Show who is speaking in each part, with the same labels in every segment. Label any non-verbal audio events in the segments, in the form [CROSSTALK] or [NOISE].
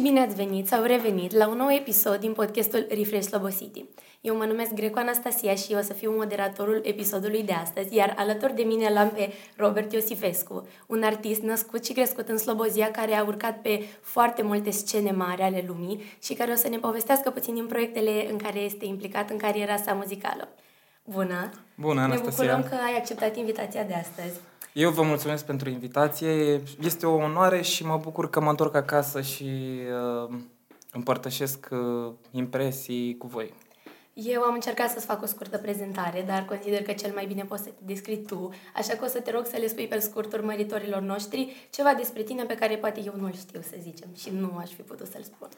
Speaker 1: și bine ați venit sau revenit la un nou episod din podcastul Refresh Slobosity. Eu mă numesc Greco Anastasia și o să fiu moderatorul episodului de astăzi, iar alături de mine l-am pe Robert Iosifescu, un artist născut și crescut în Slobozia care a urcat pe foarte multe scene mari ale lumii și care o să ne povestească puțin din proiectele în care este implicat în cariera sa muzicală. Bună!
Speaker 2: Bună, Anastasia!
Speaker 1: Ne bucurăm că ai acceptat invitația de astăzi.
Speaker 2: Eu vă mulțumesc pentru invitație. Este o onoare și mă bucur că mă întorc acasă și uh, împărtășesc uh, impresii cu voi.
Speaker 1: Eu am încercat să-ți fac o scurtă prezentare, dar consider că cel mai bine poți să te descrii tu, așa că o să te rog să le spui pe scurt urmăritorilor noștri ceva despre tine pe care poate eu nu-l știu, să zicem, și nu aș fi putut să-l spun.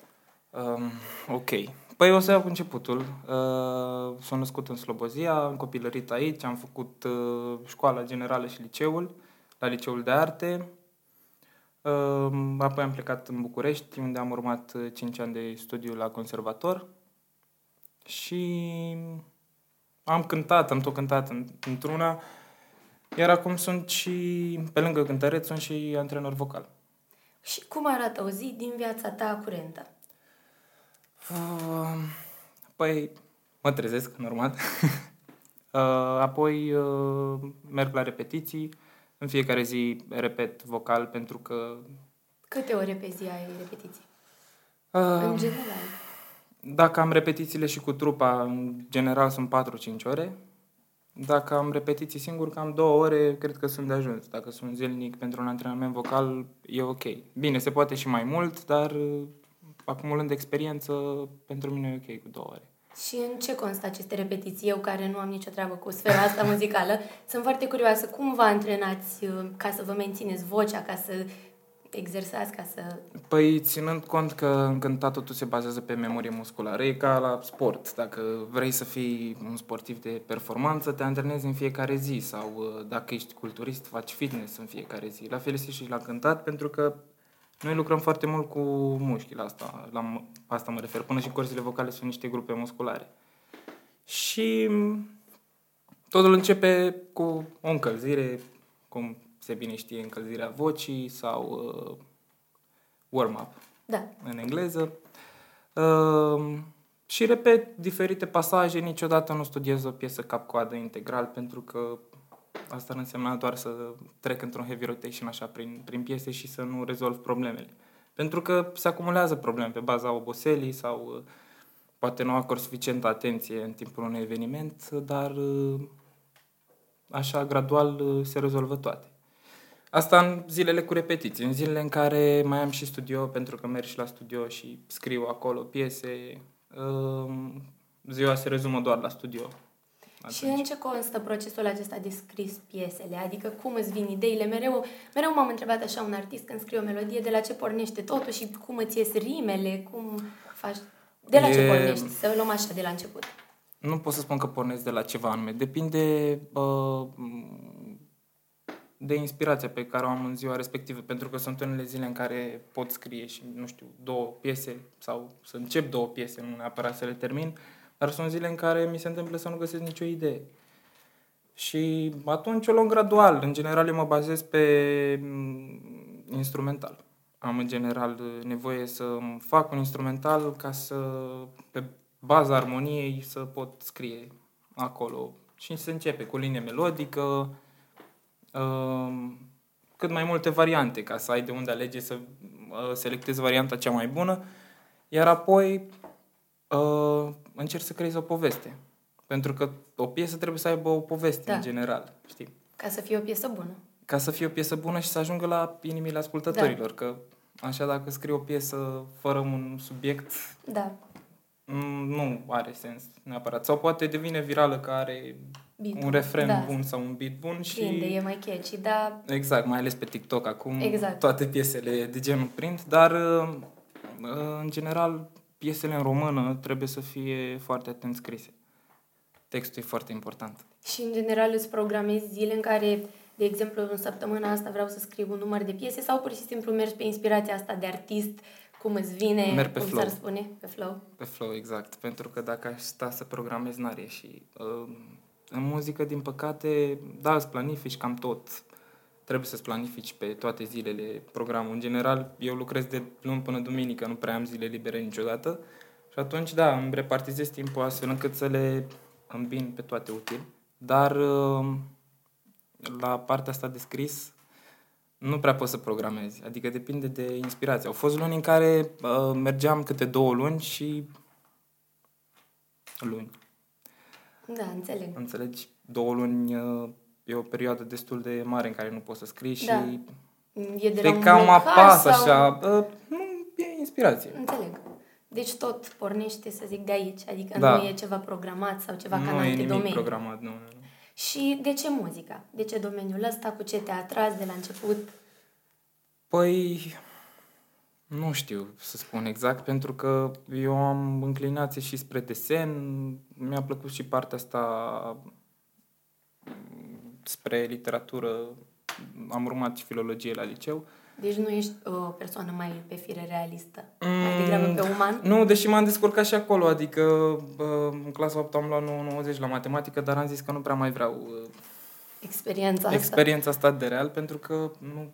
Speaker 2: Um, ok. Păi o să iau cu începutul. Uh, sunt născut în Slobozia, am copilărit aici, am făcut uh, școala generală și liceul, la liceul de arte. Uh, apoi am plecat în București, unde am urmat 5 ani de studiu la conservator. Și am cântat, am tot cântat într-una. Iar acum sunt și, pe lângă cântăreț, sunt și antrenor vocal.
Speaker 1: Și cum arată o zi din viața ta curentă?
Speaker 2: Uh, păi, mă trezesc, normal. [LAUGHS] uh, apoi uh, merg la repetiții. În fiecare zi repet vocal pentru că...
Speaker 1: Câte ore pe zi ai repetiții? Uh, în general.
Speaker 2: Dacă am repetițiile și cu trupa, în general sunt 4-5 ore. Dacă am repetiții singur, cam două ore, cred că sunt de ajuns. Dacă sunt zilnic pentru un antrenament vocal, e ok. Bine, se poate și mai mult, dar acumulând experiență, pentru mine e ok cu două ore.
Speaker 1: Și în ce constă aceste repetiții? Eu care nu am nicio treabă cu sfera asta [LAUGHS] muzicală, sunt foarte curioasă. Cum vă antrenați uh, ca să vă mențineți vocea, ca să exersați, ca să...
Speaker 2: Păi, ținând cont că în cântat totul se bazează pe memorie musculară, e ca la sport. Dacă vrei să fii un sportiv de performanță, te antrenezi în fiecare zi sau uh, dacă ești culturist, faci fitness în fiecare zi. La fel este și la cântat, pentru că noi lucrăm foarte mult cu mușchi la asta, la asta mă refer. Până și corzile vocale sunt niște grupe musculare. Și totul începe cu o încălzire, cum se bine știe, încălzirea vocii sau uh, warm-up
Speaker 1: da.
Speaker 2: în engleză. Uh, și repet diferite pasaje, niciodată nu studiez o piesă cap-coadă integral pentru că Asta ar însemna doar să trec într-un heavy rotation așa prin, prin piese și să nu rezolv problemele. Pentru că se acumulează probleme pe baza oboselii sau uh, poate nu acord suficientă atenție în timpul unui eveniment, dar uh, așa gradual uh, se rezolvă toate. Asta în zilele cu repetiții, în zilele în care mai am și studio, pentru că merg și la studio și scriu acolo piese, ziua se rezumă doar la studio.
Speaker 1: Atunci. Și în ce constă procesul acesta de scris piesele? Adică cum îți vin ideile? Mereu, mereu m-am întrebat așa un artist când scrie o melodie, de la ce pornește totul și cum îți ies rimele, cum faci... De la e... ce pornești? Să luăm așa de la început.
Speaker 2: Nu pot să spun că pornesc de la ceva anume. Depinde uh, de inspirația pe care o am în ziua respectivă, pentru că sunt unele zile în care pot scrie și, nu știu, două piese sau să încep două piese, nu neapărat să le termin, uh, dar sunt zile în care mi se întâmplă să nu găsesc nicio idee. Și atunci o luăm gradual. În general eu mă bazez pe mm, instrumental. Am în general nevoie să fac un instrumental ca să, pe baza armoniei, să pot scrie acolo. Și se începe cu linie melodică, um, cât mai multe variante, ca să ai de unde alege să uh, selectezi varianta cea mai bună. Iar apoi uh, încerci să creezi o poveste. Pentru că o piesă trebuie să aibă o poveste da. în general, știi?
Speaker 1: Ca să fie o piesă bună.
Speaker 2: Ca să fie o piesă bună și să ajungă la inimile ascultătorilor. Da. Că așa dacă scrii o piesă fără un subiect,
Speaker 1: da.
Speaker 2: nu are sens neapărat. Sau poate devine virală că are beat un refren da. bun sau un beat bun și...
Speaker 1: Prinde, e mai catchy, da.
Speaker 2: Exact, mai ales pe TikTok acum
Speaker 1: exact.
Speaker 2: toate piesele de genul print, dar uh, în general piesele în română trebuie să fie foarte atent scrise. Textul e foarte important.
Speaker 1: Și, în general, îți programezi zile în care, de exemplu, în săptămâna asta vreau să scriu un număr de piese sau pur și simplu mergi pe inspirația asta de artist, cum îți vine,
Speaker 2: Merg pe
Speaker 1: cum
Speaker 2: flow.
Speaker 1: s-ar spune, pe flow?
Speaker 2: Pe flow, exact. Pentru că dacă aș sta să programez, n-ar și Uh, în muzică, din păcate, da, îți planifici cam tot. Trebuie să-ți planifici pe toate zilele programul. În general, eu lucrez de luni până duminică, nu prea am zile libere niciodată. Și atunci, da, îmi repartizez timpul astfel încât să le îmbin pe toate util. Dar uh, la partea asta de scris, nu prea poți să programezi. Adică depinde de inspirație. Au fost luni în care uh, mergeam câte două luni și luni.
Speaker 1: Da, înțeleg.
Speaker 2: Înțelegi? Două luni uh, e o perioadă destul de mare în care nu poți să scrii
Speaker 1: Da.
Speaker 2: și
Speaker 1: E de la
Speaker 2: te
Speaker 1: un
Speaker 2: cam
Speaker 1: local
Speaker 2: apasă
Speaker 1: sau...
Speaker 2: așa. Uh, nu, e inspirație.
Speaker 1: Înțeleg. Deci tot pornește, să zic, de aici. Adică
Speaker 2: Da.
Speaker 1: nu e ceva programat sau ceva ca în
Speaker 2: nu e
Speaker 1: alte
Speaker 2: nimic
Speaker 1: domenii.
Speaker 2: programat, nu, nu. nu.
Speaker 1: Și de ce muzica? De ce domeniul ăsta? Cu ce te-a atras de la început?
Speaker 2: Păi, nu știu să spun exact, pentru că eu am înclinație și spre desen, mi-a plăcut și partea asta m, spre literatură, am urmat și filologie la liceu.
Speaker 1: Deci nu ești o persoană mai pe fire realistă, mai degrabă pe uman?
Speaker 2: Nu, deși m-am descurcat și acolo, adică bă, în clasa 8 am luat 90 la matematică, dar am zis că nu prea mai vreau uh,
Speaker 1: Experiența asta.
Speaker 2: experiența asta de real, pentru că nu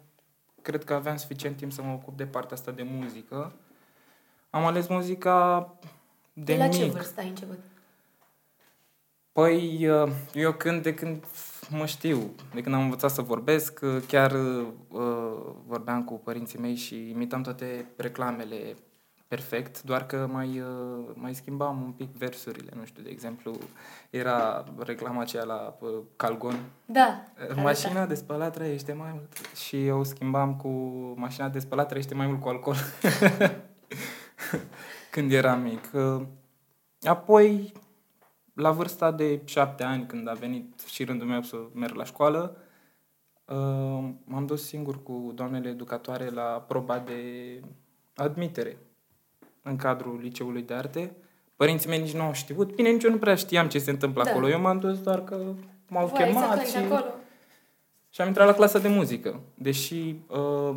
Speaker 2: cred că aveam suficient timp să mă ocup de partea asta de muzică. Am ales muzica de,
Speaker 1: de la
Speaker 2: mic.
Speaker 1: ce vârstă ai început?
Speaker 2: Păi, uh, eu când, de când mă știu, de când am învățat să vorbesc, uh, chiar uh, vorbeam cu părinții mei și imitam toate reclamele perfect, doar că mai, uh, mai schimbam un pic versurile, nu știu, de exemplu, era reclama aceea la uh, Calgon,
Speaker 1: Da.
Speaker 2: Mașina de spălat trăiește mai mult. Și eu schimbam cu mașina de spălat trăiește mai mult cu alcool. [LAUGHS] când eram mic. Uh, Apoi, la vârsta de șapte ani, când a venit și rândul meu să merg la școală, uh, m-am dus singur cu doamnele educatoare la proba de admitere în cadrul liceului de arte. Părinții mei nici nu au știut. Bine, nici eu nu prea știam ce se întâmplă
Speaker 1: Da.
Speaker 2: acolo. Eu m-am dus doar că m-au
Speaker 1: Voiai să
Speaker 2: chemat
Speaker 1: cânti
Speaker 2: și...
Speaker 1: acolo?
Speaker 2: Și am intrat la clasa de muzică, deși, uh,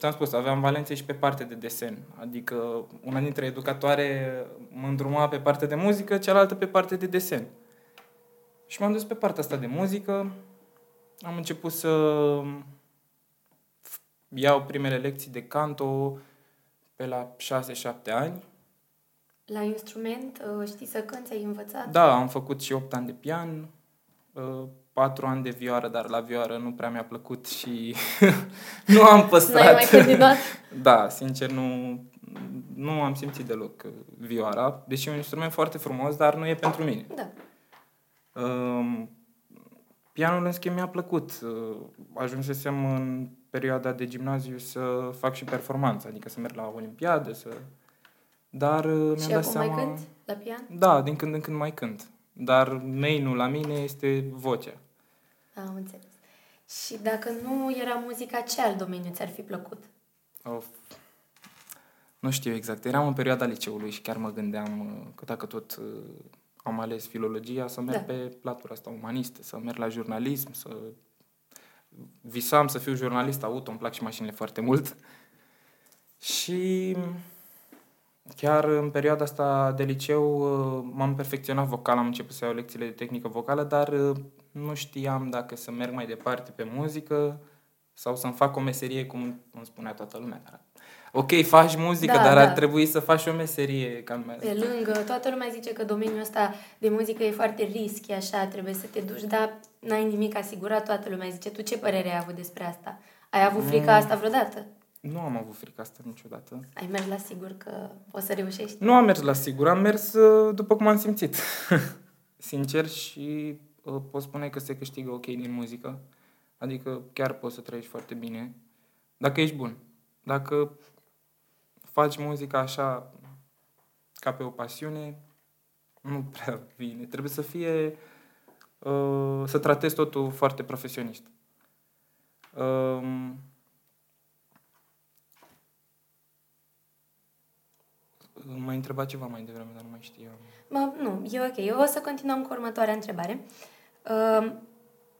Speaker 2: ți-am spus, aveam valențe și pe parte de desen. Adică una dintre educatoare mă îndruma pe partea de muzică, cealaltă pe partea de desen. Și m-am dus pe partea asta de muzică, am început să iau primele lecții de canto pe la 6-7 ani.
Speaker 1: La instrument, uh, știi să cânti, ai învățat?
Speaker 2: Da, am făcut și 8 ani de pian, 4 ani de vioară, dar la vioară nu prea mi-a plăcut și [LAUGHS] nu am
Speaker 1: N-ai
Speaker 2: păstrat.
Speaker 1: mai continuat? [LAUGHS]
Speaker 2: da, sincer, nu, nu am simțit deloc uh, vioara, deși e un instrument foarte frumos, dar nu e pentru mine.
Speaker 1: Da.
Speaker 2: Um, pianul, în schimb, mi-a plăcut. Uh, Ajunsesem în perioada de gimnaziu să fac și performanță, adică să merg la olimpiadă, să... Dar uh, mi-am
Speaker 1: Și
Speaker 2: dat
Speaker 1: acum
Speaker 2: seama...
Speaker 1: mai cânti la pian?
Speaker 2: Da, din când în când mai cânt. Dar main-ul la mine este vocea.
Speaker 1: Da, am înțeles. Și dacă nu era muzica, ce alt domeniu ți-ar fi plăcut?
Speaker 2: Of. Nu știu exact. Eram în perioada liceului și chiar mă gândeam uh, că dacă tot uh, am ales filologia, să merg
Speaker 1: Da.
Speaker 2: pe latura asta umanistă, să merg la jurnalism, să visam să fiu jurnalist auto, îmi plac și mașinile foarte mult. [LAUGHS] Și chiar în perioada asta de liceu uh, m-am perfecționat vocal, am început să iau lecțiile de tehnică vocală, dar uh, nu știam dacă să merg mai departe pe muzică sau să-mi fac o meserie, cum îmi spunea toată lumea. Dar, Ok, faci muzică,
Speaker 1: Da,
Speaker 2: dar
Speaker 1: da.
Speaker 2: ar trebui să faci o meserie. Ca lumea.
Speaker 1: Pe lângă, toată lumea zice că domeniul ăsta de muzică e foarte risky, așa, trebuie să te duci, dar n-ai nimic asigurat, toată lumea zice. Tu ce părere ai avut despre asta? Ai avut frica asta vreodată?
Speaker 2: Nu am avut frica asta niciodată.
Speaker 1: Ai mers la sigur că o să reușești?
Speaker 2: Nu am mers la sigur, am mers uh, după cum am simțit. [LAUGHS] Sincer și uh, pot spune că se câștigă ok din muzică. Adică chiar poți să trăiești foarte bine. Dacă ești bun. Dacă faci muzica așa ca pe o pasiune, nu prea vine. Trebuie să fie uh, să tratezi totul foarte profesionist. Um, M-ai întrebat ceva mai devreme, dar nu mai știu.
Speaker 1: Mă, nu, e ok. Eu o să continuăm cu următoarea întrebare. Uh,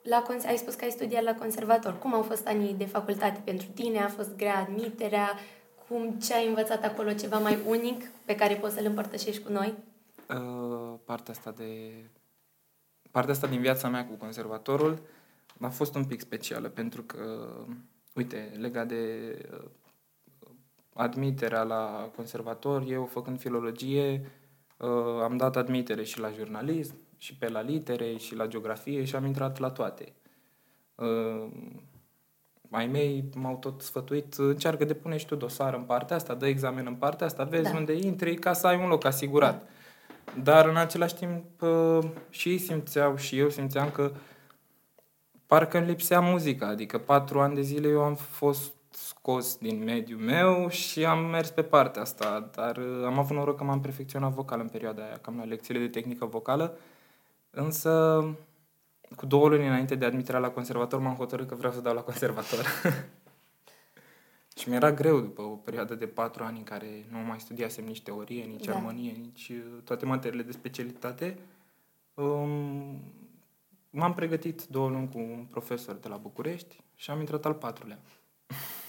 Speaker 1: la cons- ai spus că ai studiat la conservator. Cum au fost anii de facultate pentru tine? A fost grea admiterea? Cum, ce ai învățat acolo, ceva mai unic pe care poți să-l împărtășești cu noi?
Speaker 2: Uh, partea asta de... Partea asta din viața mea cu conservatorul a fost un pic specială pentru că, uite, legat de uh, admiterea la conservator, eu făcând filologie uh, am dat admitere și la jurnalism, și pe la litere, și la geografie și am intrat la toate. Uh, mai mei m-au tot sfătuit, încearcă de pune și tu dosar în partea asta, dă examen în partea asta, vezi da. unde intri ca să ai un loc asigurat. Da. Dar în același timp și ei simțeau și eu simțeam că parcă îmi lipsea muzica, adică patru ani de zile eu am fost scos din mediul meu și am mers pe partea asta, dar am avut noroc că m-am perfecționat vocal în perioada aia, cam la lecțiile de tehnică vocală, însă cu două luni înainte de admiterea la conservator m-am hotărât că vreau să dau la conservator. [LAUGHS] și mi-era greu după o perioadă de patru ani în care nu mai studiasem nici teorie, nici da. armonie, nici uh, toate materiile de specialitate. Um, m-am pregătit două luni cu un profesor de la București și am intrat al patrulea.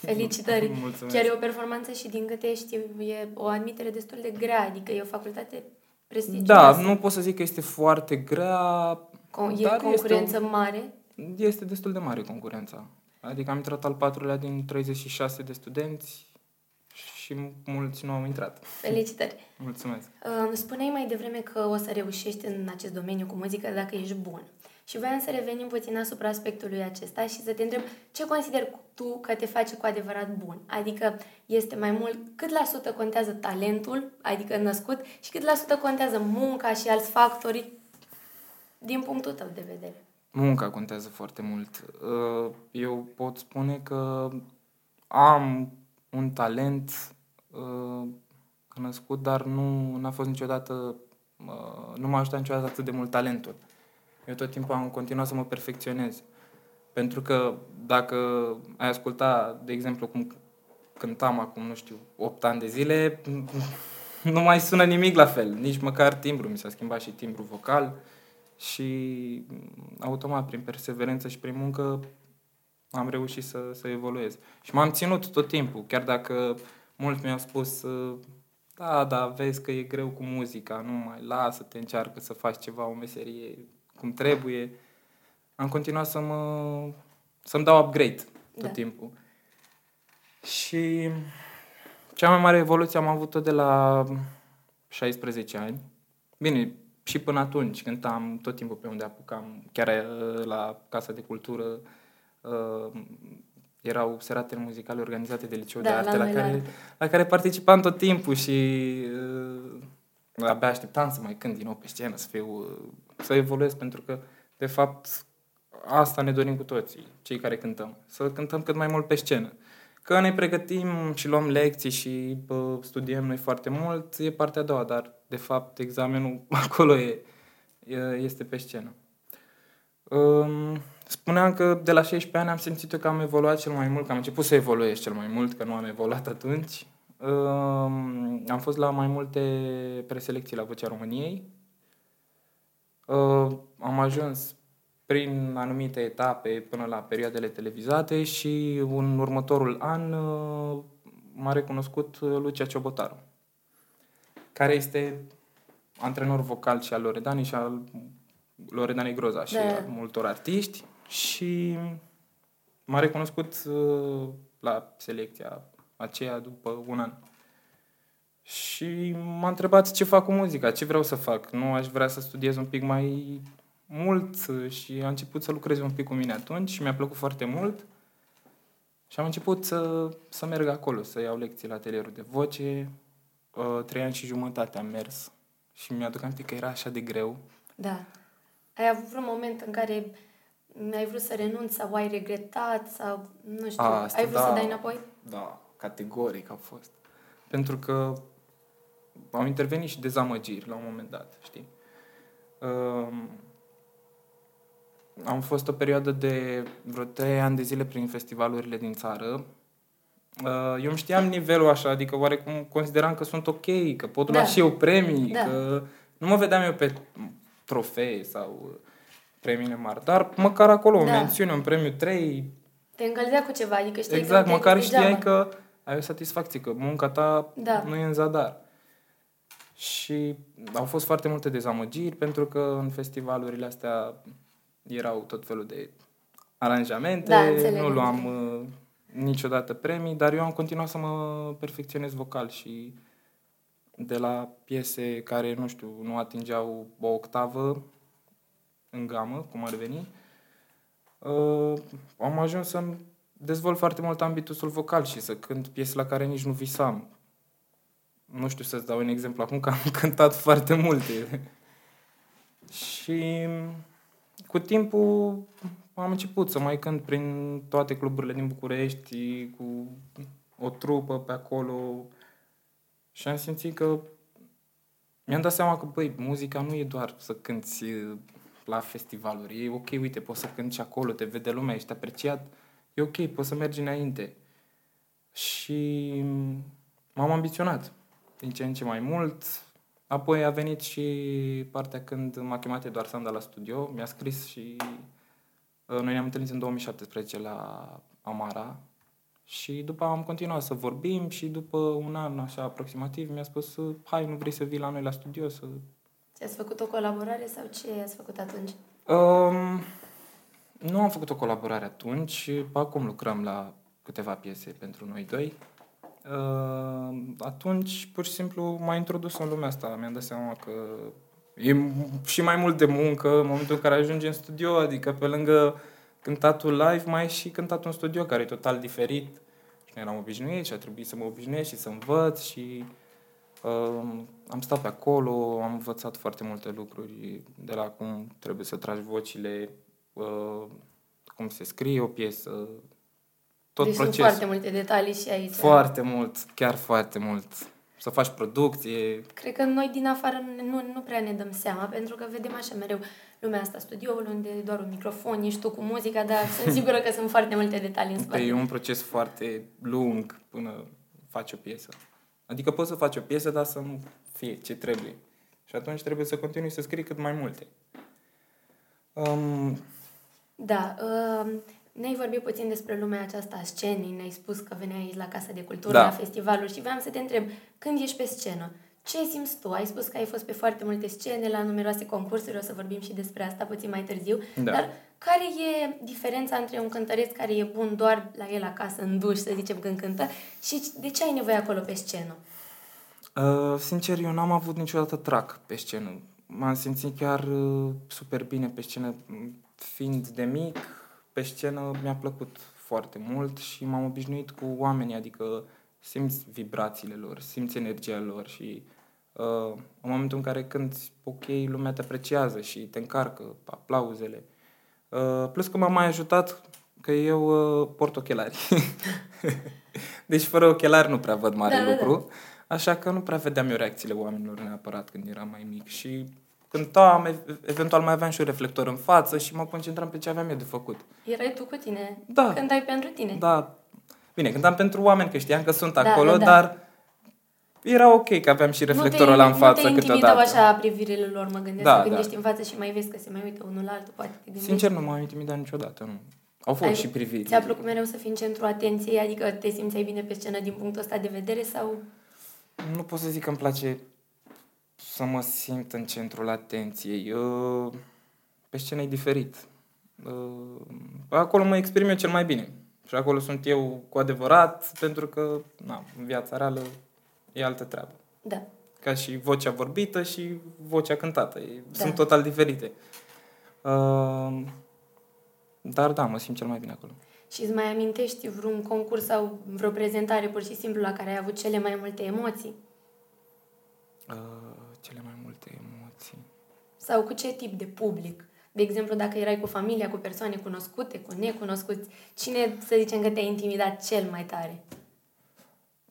Speaker 2: [LAUGHS]
Speaker 1: Felicitări! Mulțumesc. Chiar e o performanță și din câte știu e o admitere destul de grea, adică e o facultate prestigioasă.
Speaker 2: Da, nu pot să zic că este foarte grea,
Speaker 1: Con- e dar concurență este o, mare?
Speaker 2: Este destul de mare concurența. Adică am intrat al patrulea din 36 de studenți și mulți nu au intrat.
Speaker 1: Felicitări! [LAUGHS]
Speaker 2: Mulțumesc!
Speaker 1: Uh, spuneai mai devreme că o să reușești în acest domeniu cu muzică dacă ești bun. Și voiam să revenim puțin asupra aspectului acesta și să te întreb ce consider tu că te face cu adevărat bun. Adică este mai mult, cât la sută contează talentul, adică născut, și cât la sută contează munca și alți factori din punctul tău de vedere?
Speaker 2: Munca contează foarte mult. Uh, eu pot spune că am un talent uh, născut, dar nu n-a fost niciodată, uh, nu m-a ajutat niciodată atât de mult talentul. Eu tot timpul am continuat să mă perfecționez. Pentru că dacă ai asculta, de exemplu, cum cântam acum, nu știu, 8 ani de zile, [LAUGHS] nu mai sună nimic la fel. Nici măcar timbru. Mi s-a schimbat și timbru vocal. Uh, și automat, prin perseverență și prin muncă, am reușit să, să evoluez. Și m-am ținut tot timpul, chiar dacă mulți mi-au spus da, da, vezi că e greu cu muzica, nu mai lasă-te, încearcă să faci ceva, o meserie cum trebuie. Am continuat să mă, să-mi dau upgrade tot da. timpul. Și cea mai mare evoluție am avut-o de la 16 ani. Bine, și până atunci cântam tot timpul pe unde apucam, chiar uh, la Casa de Cultură, uh, erau seratele muzicale organizate de liceu
Speaker 1: da,
Speaker 2: de arte la, la care, la care participam tot timpul și uh, abia așteptam să mai cânt din nou pe scenă, să fiu, uh, să evoluez, pentru că, de fapt, asta ne dorim cu toții, cei care cântăm, să cântăm cât mai mult pe scenă. Că ne pregătim și luăm lecții și bă, studiem noi foarte mult, e partea a doua, dar de fapt examenul [LAUGHS] acolo e, e este pe scenă. Um, spuneam că de la 16 ani am simțit că am evoluat cel mai mult, că am început să evoluez cel mai mult, că nu am evoluat atunci. Um, am fost la mai multe preselecții la Vocea României. Uh, am ajuns prin anumite etape până la perioadele televizate și în următorul an uh, m-a recunoscut uh, Lucia Ciobotaru, care este antrenor vocal și al Loredanii și al Loredanii Groza și da. al multor artiști și m-a recunoscut uh, la selecția aceea după un an. Și m-a întrebat ce fac cu muzica, ce vreau să fac. Nu aș vrea să studiez un pic mai mult și a început să lucreze un pic cu mine atunci și mi-a plăcut foarte mult. Și am început să, să merg acolo, să iau lecții la atelierul de voce. Uh, trei ani și jumătate am mers și mi-aduc aminte că era așa de greu.
Speaker 1: Da. Ai avut vreun moment în care ai vrut să renunți sau ai regretat sau, nu știu, a, asta, ai vrut da, să dai înapoi?
Speaker 2: Da, categoric a fost. Pentru că au intervenit și dezamăgiri la un moment dat, știi? Uh, am fost o perioadă de vreo trei ani de zile prin festivalurile din țară. Uh, eu îmi știam nivelul așa, adică oarecum consideram că sunt ok, că pot lua da. și eu premii, da. că nu mă vedeam eu pe trofee sau premiile mari, dar măcar acolo da. o mențiune, un premiu 3.
Speaker 1: Te încălzea cu ceva, adică știi
Speaker 2: Exact, că măcar știai că ai o satisfacție, că munca ta da. nu e în zadar. Și au fost foarte multe dezamăgiri pentru că în festivalurile astea erau tot felul de aranjamente,
Speaker 1: Da, înțeleg,
Speaker 2: nu luam
Speaker 1: înțeleg.
Speaker 2: uh, niciodată premii, dar eu am continuat să mă perfecționez vocal și de la piese care, nu știu, nu atingeau o octavă în gamă, cum ar veni, uh, am ajuns să-mi dezvolt foarte mult ambitusul vocal și să cânt piese la care nici nu visam. Nu știu să-ți dau un exemplu acum, că am [LAUGHS] cântat foarte multe. și cu timpul am început să mai cânt prin toate cluburile din București, cu o trupă pe acolo și am simțit că mi-am dat seama că, băi, muzica nu e doar să cânti uh, la festivaluri. E ok, uite, poți să cânti și acolo, te vede lumea, ești apreciat. E ok, poți să mergi înainte. Și m-am ambiționat din ce în ce mai mult. Apoi a venit și partea când m-a chemat Eduard Sanda la studio, mi-a scris și uh, noi ne-am întâlnit în 2017 la Amara și după am continuat să vorbim și după un an așa aproximativ mi-a spus uh, hai, nu vrei să vii la noi la studio să
Speaker 1: Ți-ați făcut o colaborare sau ce ați făcut atunci?
Speaker 2: Um, nu am făcut o colaborare atunci, acum lucrăm la câteva piese pentru noi doi. Uh, atunci, pur și simplu, m-a introdus în lumea asta. Mi-am dat seama că e m- și mai mult de muncă în momentul în care ajungi în studio, adică pe lângă cântatul live, mai e și cântatul în studio, care e total diferit. Și nu eram obișnuit și a trebuit să mă obișnuiesc și să învăț și uh, am stat pe acolo, am învățat foarte multe lucruri de la cum trebuie să tragi vocile, uh, cum se scrie o piesă, tot
Speaker 1: deci
Speaker 2: procesul.
Speaker 1: sunt foarte multe detalii și aici.
Speaker 2: Foarte mult, chiar foarte mult. Să faci producție.
Speaker 1: Cred că noi din afară nu, nu, nu prea ne dăm seama, pentru că vedem așa mereu lumea asta, studioul, unde e doar un microfon, ești tu cu muzica, dar sunt [LAUGHS] sigură că sunt foarte multe detalii în spate.
Speaker 2: E un proces foarte lung până faci o piesă. Adică poți să faci o piesă, dar să nu fie ce trebuie. Și atunci trebuie să continui să scrii cât mai multe. Um,
Speaker 1: Da, uh, ne-ai vorbit puțin despre lumea aceasta a scenei, ne-ai spus că veneai aici la Casa de Cultură,
Speaker 2: Da.
Speaker 1: la festivaluri și vreau să te întreb, când ești pe scenă, ce simți tu? Ai spus că ai fost pe foarte multe scene, la numeroase concursuri, o să vorbim și despre asta puțin mai târziu,
Speaker 2: Da.
Speaker 1: dar care e diferența între un cântăreț care e bun doar la el acasă, în duș, să zicem, când cântă, și de ce ai nevoie acolo pe scenă?
Speaker 2: Uh, sincer, eu n-am avut niciodată trac pe scenă. M-am simțit chiar uh, super bine pe scenă. Fiind de mic, pe scenă mi-a plăcut foarte mult și m-am obișnuit cu oamenii, adică simți vibrațiile lor, simți energia lor și uh, în momentul în care cânti ok, lumea te apreciază și te încarcă aplauzele. Uh, plus că m-a mai ajutat că eu uh, port ochelari. [LAUGHS] deci fără ochelari nu prea văd mare
Speaker 1: Da, da, da.
Speaker 2: lucru. Așa că nu prea vedeam eu reacțiile oamenilor neapărat când eram mai mic și cântam, ev- eventual mai aveam și un reflector în față și mă concentram pe ce aveam eu de făcut.
Speaker 1: Erai tu cu tine,
Speaker 2: Da.
Speaker 1: când ai pentru tine.
Speaker 2: Da, bine, cântam pentru oameni, că știam că sunt
Speaker 1: Da,
Speaker 2: acolo,
Speaker 1: da, da.
Speaker 2: dar era ok că aveam și reflectorul
Speaker 1: nu te,
Speaker 2: ăla în față
Speaker 1: Nu te intimidau
Speaker 2: câteodată.
Speaker 1: așa privirile lor, mă gândesc,
Speaker 2: Da,
Speaker 1: să gândești
Speaker 2: da.
Speaker 1: în față și mai vezi că se mai uită unul la altul, poate te gândești.
Speaker 2: Sincer, nu m-am intimidat niciodată, nu. Au fost
Speaker 1: Ai-
Speaker 2: și priviri.
Speaker 1: Ți-a plăcut mereu să fii în centrul atenției, adică te simțeai bine pe scenă din punctul ăsta de vedere sau...
Speaker 2: Nu pot să zic că îmi place să mă simt în centrul atenției. Uh, Pe scenă e diferit. Uh, Acolo mă exprim eu cel mai bine. Și acolo sunt eu cu adevărat, pentru că na, în viața reală e altă treabă.
Speaker 1: Da.
Speaker 2: Ca și vocea vorbită și vocea cântată. E-
Speaker 1: Da.
Speaker 2: Sunt total diferite. Uh, Dar da, mă simt cel mai bine acolo.
Speaker 1: Și îți mai amintești vreun concurs sau vreo prezentare pur și simplu la care ai avut cele mai multe emoții?
Speaker 2: Uh, Cele mai multe emoții.
Speaker 1: Sau cu ce tip de public? De exemplu, dacă erai cu familia, cu persoane cunoscute, cu necunoscuți, cine, să zicem că te-a intimidat cel mai tare?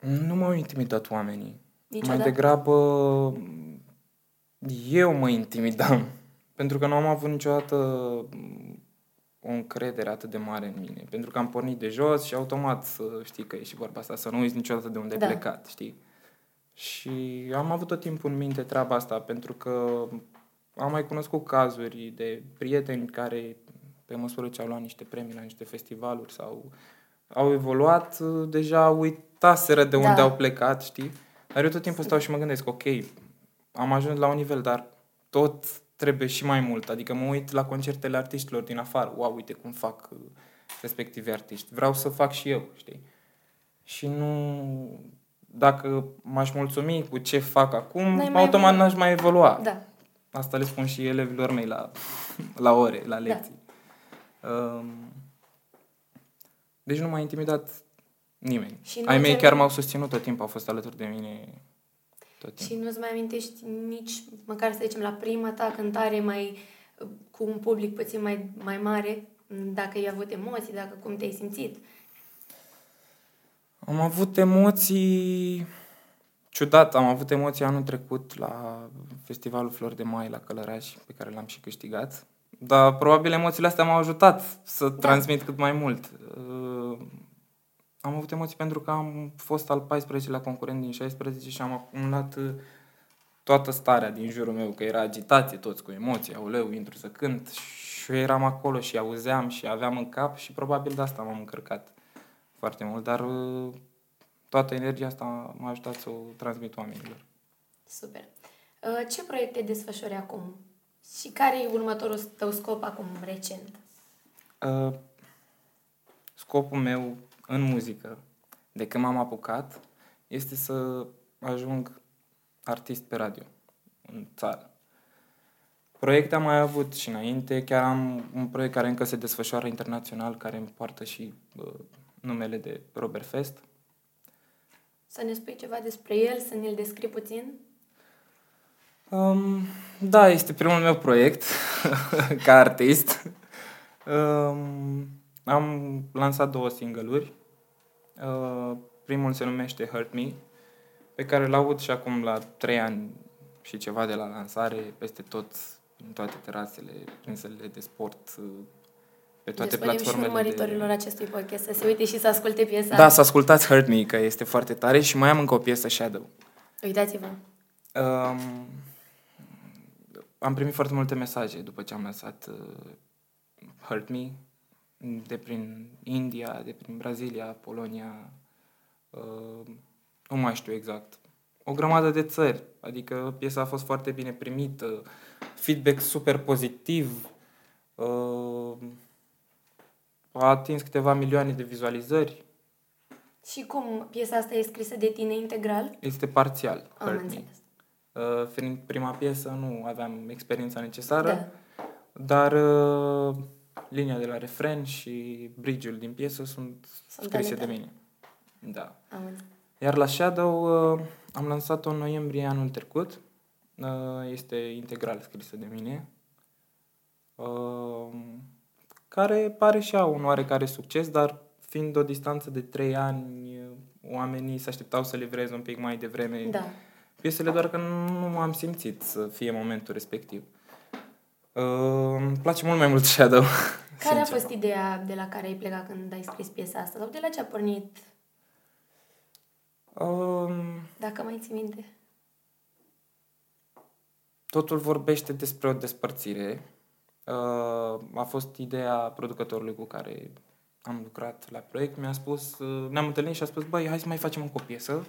Speaker 2: Nu m-au intimidat oamenii.
Speaker 1: Niciodată?
Speaker 2: Mai degrabă eu mă intimidam. [LAUGHS] Pentru că nu am avut niciodată o încredere atât de mare în mine. Pentru că am pornit de jos și automat să știi că e și vorba asta, să nu uiți niciodată de unde
Speaker 1: Da.
Speaker 2: ai plecat, știi? Și am avut tot timpul în minte treaba asta, pentru că am mai cunoscut cazuri de prieteni care, pe măsură ce au luat niște premii la niște festivaluri sau au evoluat, deja uitaseră de unde
Speaker 1: Da.
Speaker 2: au plecat, știi? Dar eu tot timpul stau și mă gândesc, ok, am ajuns la un nivel, dar tot trebuie și mai mult. Adică mă uit la concertele artiștilor din afară. Wow, uite cum fac uh, respectivi artiști. Vreau să fac și eu, știi? Și nu... Dacă m-aș mulțumi cu ce fac acum,
Speaker 1: N-ai mai
Speaker 2: automat
Speaker 1: evolua.
Speaker 2: n-aș mai evolua.
Speaker 1: Da.
Speaker 2: Asta le spun și elevilor mei la, la ore, la lecții. Um, deci nu m-a intimidat nimeni.
Speaker 1: Și nu
Speaker 2: Ai mei
Speaker 1: ți-a-
Speaker 2: chiar m-au susținut tot timpul, au fost alături de mine tot timpul.
Speaker 1: Și nu-ți mai amintești nici, măcar să zicem, la prima ta cântare mai cu un public puțin mai, mai mare, dacă ai avut emoții, dacă cum te-ai simțit.
Speaker 2: Am avut emoții ciudat, am avut emoții anul trecut la Festivalul Flori de Mai la Călăraș, pe care l-am și câștigat. Dar probabil emoțiile astea m-au ajutat să da. transmit cât mai mult. Uh, am avut emoții pentru că am fost al 14-lea concurent din 16 și am acumulat uh, toată starea din jurul meu, că era agitație, toți cu emoții, auleu, intru să cânt și eu eram acolo și auzeam și aveam în cap și probabil de asta m-am încărcat foarte mult, dar uh, toată energia asta m-a ajutat să o transmit oamenilor.
Speaker 1: Super. Uh, Ce proiecte desfășori acum? Și care e următorul tău scop acum, recent?
Speaker 2: Uh, scopul meu în muzică, de când m-am apucat, este să ajung artist pe radio în țară. Proiecte am mai avut și înainte, chiar am un proiect care încă se desfășoară internațional, care îmi poartă și uh, numele de Robert Fest.
Speaker 1: Să ne spui ceva despre el, să ne-l descrii puțin?
Speaker 2: Um, da, este primul meu proiect [LAUGHS] ca artist. Um, am lansat două single-uri. Uh, primul se numește Hurt Me, pe care îl aud și acum la trei ani și ceva de la lansare, peste tot, în toate terasele, prin sălile de sport, uh, pe toate
Speaker 1: Le spunem și
Speaker 2: platformele.
Speaker 1: urmăritorilor
Speaker 2: de...
Speaker 1: acestui podcast să se uite și să asculte piesa.
Speaker 2: Da, să ascultați Hurt Me, că este foarte tare și mai am încă o piesă Shadow.
Speaker 1: Uitați-vă.
Speaker 2: Um, am primit foarte multe mesaje după ce am lansat uh, Hurt Me, de prin India, de prin Brazilia, Polonia, uh, nu mai știu exact. O grămadă de țări, adică piesa a fost foarte bine primită, feedback super pozitiv, uh, a atins câteva milioane de vizualizări,
Speaker 1: Și cum piesa asta e scrisă de tine integral?
Speaker 2: este parțial.
Speaker 1: Am
Speaker 2: Hurt Me.
Speaker 1: înțeles.
Speaker 2: Uh, fiind prima piesă, nu aveam experiența necesară.
Speaker 1: Da.
Speaker 2: Dar uh, linia de la refren și bridge-ul din piesă sunt,
Speaker 1: Sunt
Speaker 2: scrise
Speaker 1: ale
Speaker 2: de
Speaker 1: tale.
Speaker 2: mine. Da.
Speaker 1: Am înțeles.
Speaker 2: Iar la Shadow uh, am lansat-o în noiembrie anul trecut. Uh, este integral scrisă de mine. Uh, care pare și ea un oarecare succes, dar fiind o distanță de 3 ani, uh, oamenii se așteptau să livrez un pic mai devreme
Speaker 1: Da.
Speaker 2: piesele, doar că nu am simțit să fie momentul respectiv. Uh, îmi place mult mai mult [LAUGHS] Shadow.
Speaker 1: Care a
Speaker 2: sincer.
Speaker 1: fost ideea de la care ai plecat când ai scris piesa asta? Sau de la ce a pornit,
Speaker 2: Um,
Speaker 1: dacă mai ții minte?
Speaker 2: totul vorbește despre o despărțire. Uh, a fost ideea producătorului cu care am lucrat la proiect. Mi-a spus, uh, ne-am întâlnit și a spus, băi, hai să mai facem încă o piesă,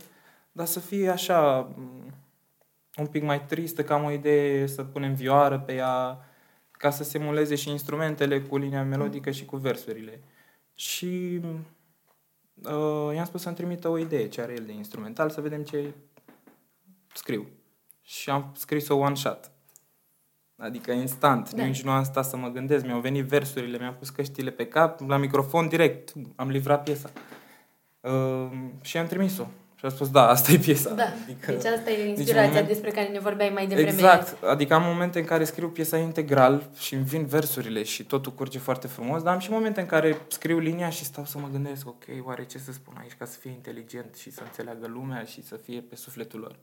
Speaker 2: dar să fie așa, m, un pic mai tristă, că am o idee să punem vioară pe ea, ca să se muleze și instrumentele cu linia melodică și cu versurile. Și uh, i-am spus să-mi trimită o idee ce are el de instrumental, să vedem ce scriu. Și am scris-o one shot. Adică instant,
Speaker 1: Da.
Speaker 2: da. nici nu am stat să mă gândesc, mi-au venit versurile, mi-am pus căștile pe cap, la microfon direct, am livrat piesa. Uh, și am trimis-o. Și a spus, da, asta e piesa.
Speaker 1: Da. Deci asta e
Speaker 2: în
Speaker 1: inspirația
Speaker 2: moment-
Speaker 1: despre care ne vorbeai mai devreme.
Speaker 2: Exact. Adică am momente în care scriu piesa integral și îmi vin versurile și totul curge foarte frumos, dar am și momente în care scriu linia și stau să mă gândesc, ok, oare ce să spun aici ca să fie inteligent și să înțeleagă lumea și să fie pe sufletul lor.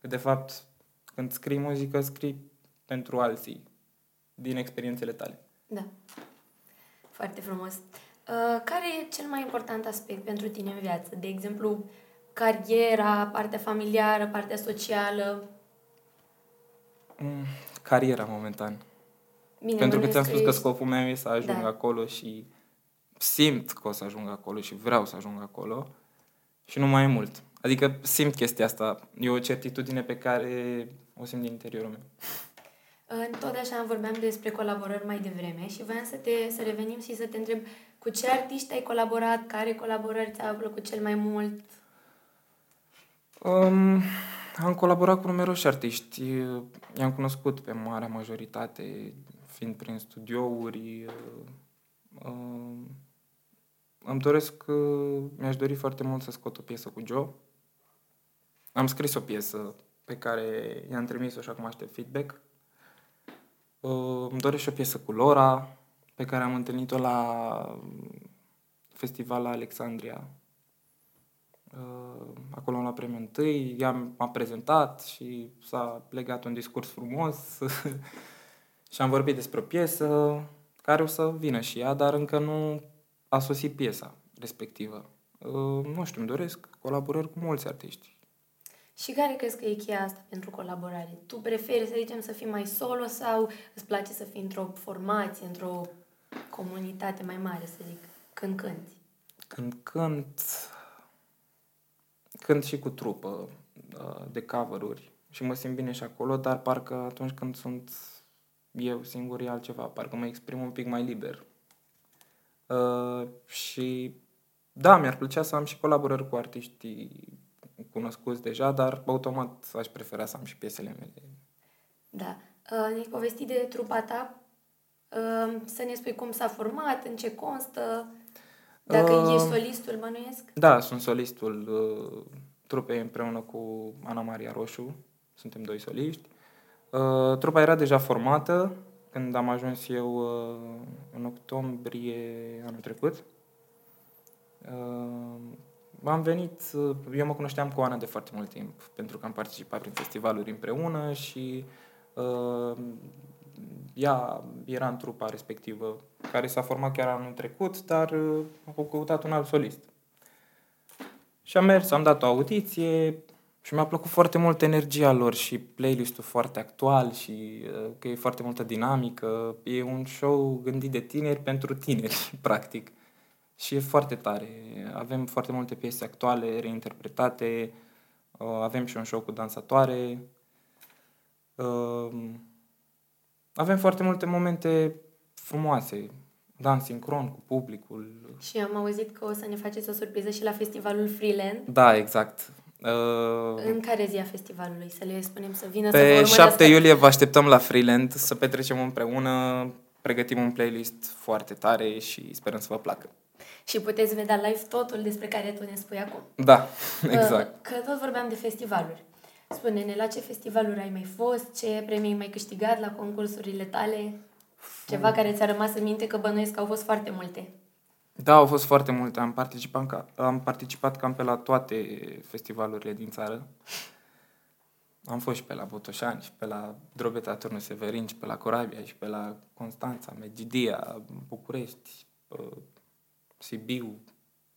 Speaker 2: Că de fapt, când scrii muzică, scrii pentru alții, din experiențele tale.
Speaker 1: Da. Foarte frumos. Uh, care e cel mai important aspect pentru tine în viață? De exemplu, cariera, partea familiară, partea socială?
Speaker 2: Mm, cariera momentan.
Speaker 1: Bine,
Speaker 2: Pentru că
Speaker 1: bănuiesc
Speaker 2: ți-am spus că
Speaker 1: ești-
Speaker 2: scopul meu e să ajung
Speaker 1: Da.
Speaker 2: acolo și simt că o să ajung acolo și vreau să ajung acolo și nu mai mult. Adică simt chestia asta. E o certitudine pe care o simt din interiorul meu. [LAUGHS]
Speaker 1: Tot așa vorbeam despre colaborări mai devreme și voiam să, te, să revenim și să te întreb cu ce artiști ai colaborat, care colaborări ți-au plăcut cel mai mult?
Speaker 2: Um, am colaborat cu numeroși artiști. I-am cunoscut pe marea majoritate, fiind prin studiouri. Uh, îmi doresc, uh, mi-aș dori foarte mult să scot o piesă cu Joe. Am scris o piesă pe care i-am trimis-o și acum aștept feedback. Uh, îmi doresc și o piesă cu Lora, pe care am întâlnit-o la festival la Alexandria. Uh, acolo la premiul întâi, ea m-a prezentat și s-a legat un discurs frumos [LAUGHS] și am vorbit despre o piesă care o să vină și ea, dar încă nu a sosit piesa respectivă. Uh, nu știu, îmi doresc colaborări cu mulți artiști.
Speaker 1: Și care crezi că e cheia asta pentru colaborare? Tu preferi, să zicem, să fii mai solo sau îți place să fii într-o formație, într-o comunitate mai mare, să zic, când cânti?
Speaker 2: Când cânt, cânt și cu trupă uh, de cover-uri și mă simt bine și acolo, dar parcă atunci când sunt eu singur e altceva, parcă mă exprim un pic mai liber. Uh, și da, mi-ar plăcea să am și colaborări cu artiștii cunoscuți deja, dar automat aș prefera să am și piesele mele.
Speaker 1: Da. Uh, ne-ai povestit de trupa ta. Uh, să ne spui cum s-a format, în ce constă, dacă uh, ești solistul, bănuiesc?
Speaker 2: Da, sunt solistul uh, trupei împreună cu Ana Maria Roșu. Suntem doi soliști. Uh, trupa era deja formată când am ajuns eu uh, în octombrie anul trecut. Uh, am venit, eu mă cunoșteam cu Ana de foarte mult timp, pentru că am participat prin festivaluri împreună și uh, ea era în trupa respectivă, care s-a format chiar anul trecut, dar uh, a căutat un alt solist. Și am mers, am dat o audiție și mi-a plăcut foarte mult energia lor și playlistul foarte actual și uh, că e foarte multă dinamică. E un show gândit de tineri pentru tineri, [LAUGHS] practic și e foarte tare. Avem foarte multe piese actuale, reinterpretate, uh, avem și un show cu dansatoare. Uh, avem foarte multe momente frumoase, dans sincron cu publicul.
Speaker 1: Și am auzit că o să ne faceți o surpriză și la festivalul Freeland.
Speaker 2: Da, exact. Uh,
Speaker 1: în care zi a festivalului? Să le spunem să vină
Speaker 2: pe să Pe 7 iulie vă așteptăm la Freeland să petrecem împreună, pregătim un playlist foarte tare și sperăm să vă placă
Speaker 1: și puteți vedea live totul despre care tu ne spui acum.
Speaker 2: Da, [LAUGHS] exact.
Speaker 1: Că tot vorbeam de festivaluri. Spune-ne, la ce festivaluri ai mai fost? Ce premii ai mai câștigat la concursurile tale? Ceva care ți-a rămas în minte că bănuiesc că au fost foarte multe.
Speaker 2: Da, au fost foarte multe. Am participat, am participat cam pe la toate festivalurile din țară. Am fost și pe la Botoșani, și pe la Drobeta Turnul Severin, și pe la Corabia, și pe la Constanța, Medidia, București, Sibiu,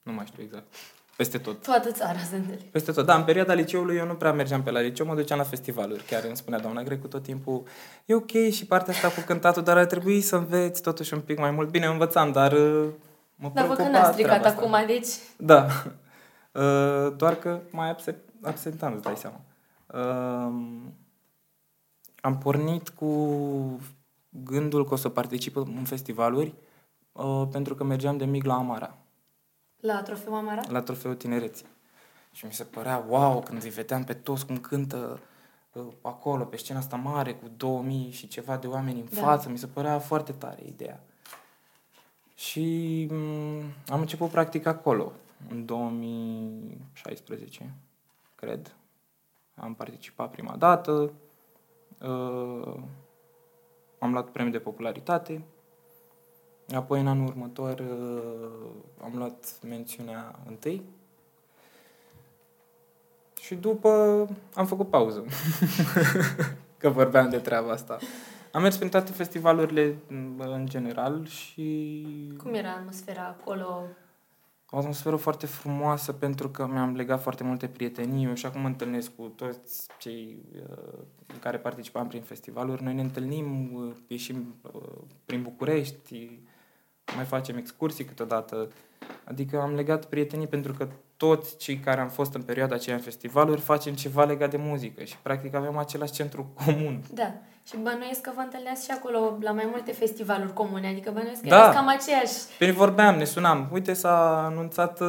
Speaker 2: nu mai știu exact. Peste tot.
Speaker 1: Toată țara sunt
Speaker 2: Peste tot. Da, în perioada liceului eu nu prea mergeam pe la liceu, mă duceam la festivaluri. Chiar îmi spunea doamna Grecu tot timpul, e ok și partea asta cu cântatul, dar ar trebui să înveți totuși un pic mai mult. Bine, învățam, dar uh, mă
Speaker 1: Dar vă că n-a stricat acum, deci...
Speaker 2: Da. [LAUGHS] Uh, doar că mai absent, absentam, îți dai seama. Uh, am pornit cu gândul că o să particip în festivaluri, uh, pentru că mergeam de mic la Amara.
Speaker 1: La trofeul Amara?
Speaker 2: La trofeul tinereții. Și mi se părea, wow, când îi vedeam pe toți cum cântă uh, acolo, pe scena asta mare, cu 2000 și ceva de oameni în da. față, mi se părea foarte tare ideea. Și um, am început practic acolo, în 2016, cred. Am participat prima dată, uh, am luat premiul de popularitate, Apoi, în anul următor, uh, am luat mențiunea întâi și după am făcut pauză, [LAUGHS] că vorbeam de treaba asta. Am mers prin toate festivalurile în general și...
Speaker 1: Cum era atmosfera acolo?
Speaker 2: O atmosferă foarte frumoasă pentru că mi-am legat foarte multe prietenii. Eu și acum mă întâlnesc cu toți cei uh, care participam prin festivaluri. Noi ne întâlnim, uh, ieșim uh, prin București, mai facem excursii câteodată. Adică am legat prietenii pentru că toți cei care am fost în perioada aceea în festivaluri facem ceva legat de muzică și practic avem același centru comun.
Speaker 1: Da. Și bănuiesc că vă întâlneați și acolo la mai multe festivaluri comune, adică bănuiesc că
Speaker 2: Da.
Speaker 1: erați cam aceeași.
Speaker 2: Pe vorbeam, ne sunam. Uite, s-a anunțat uh,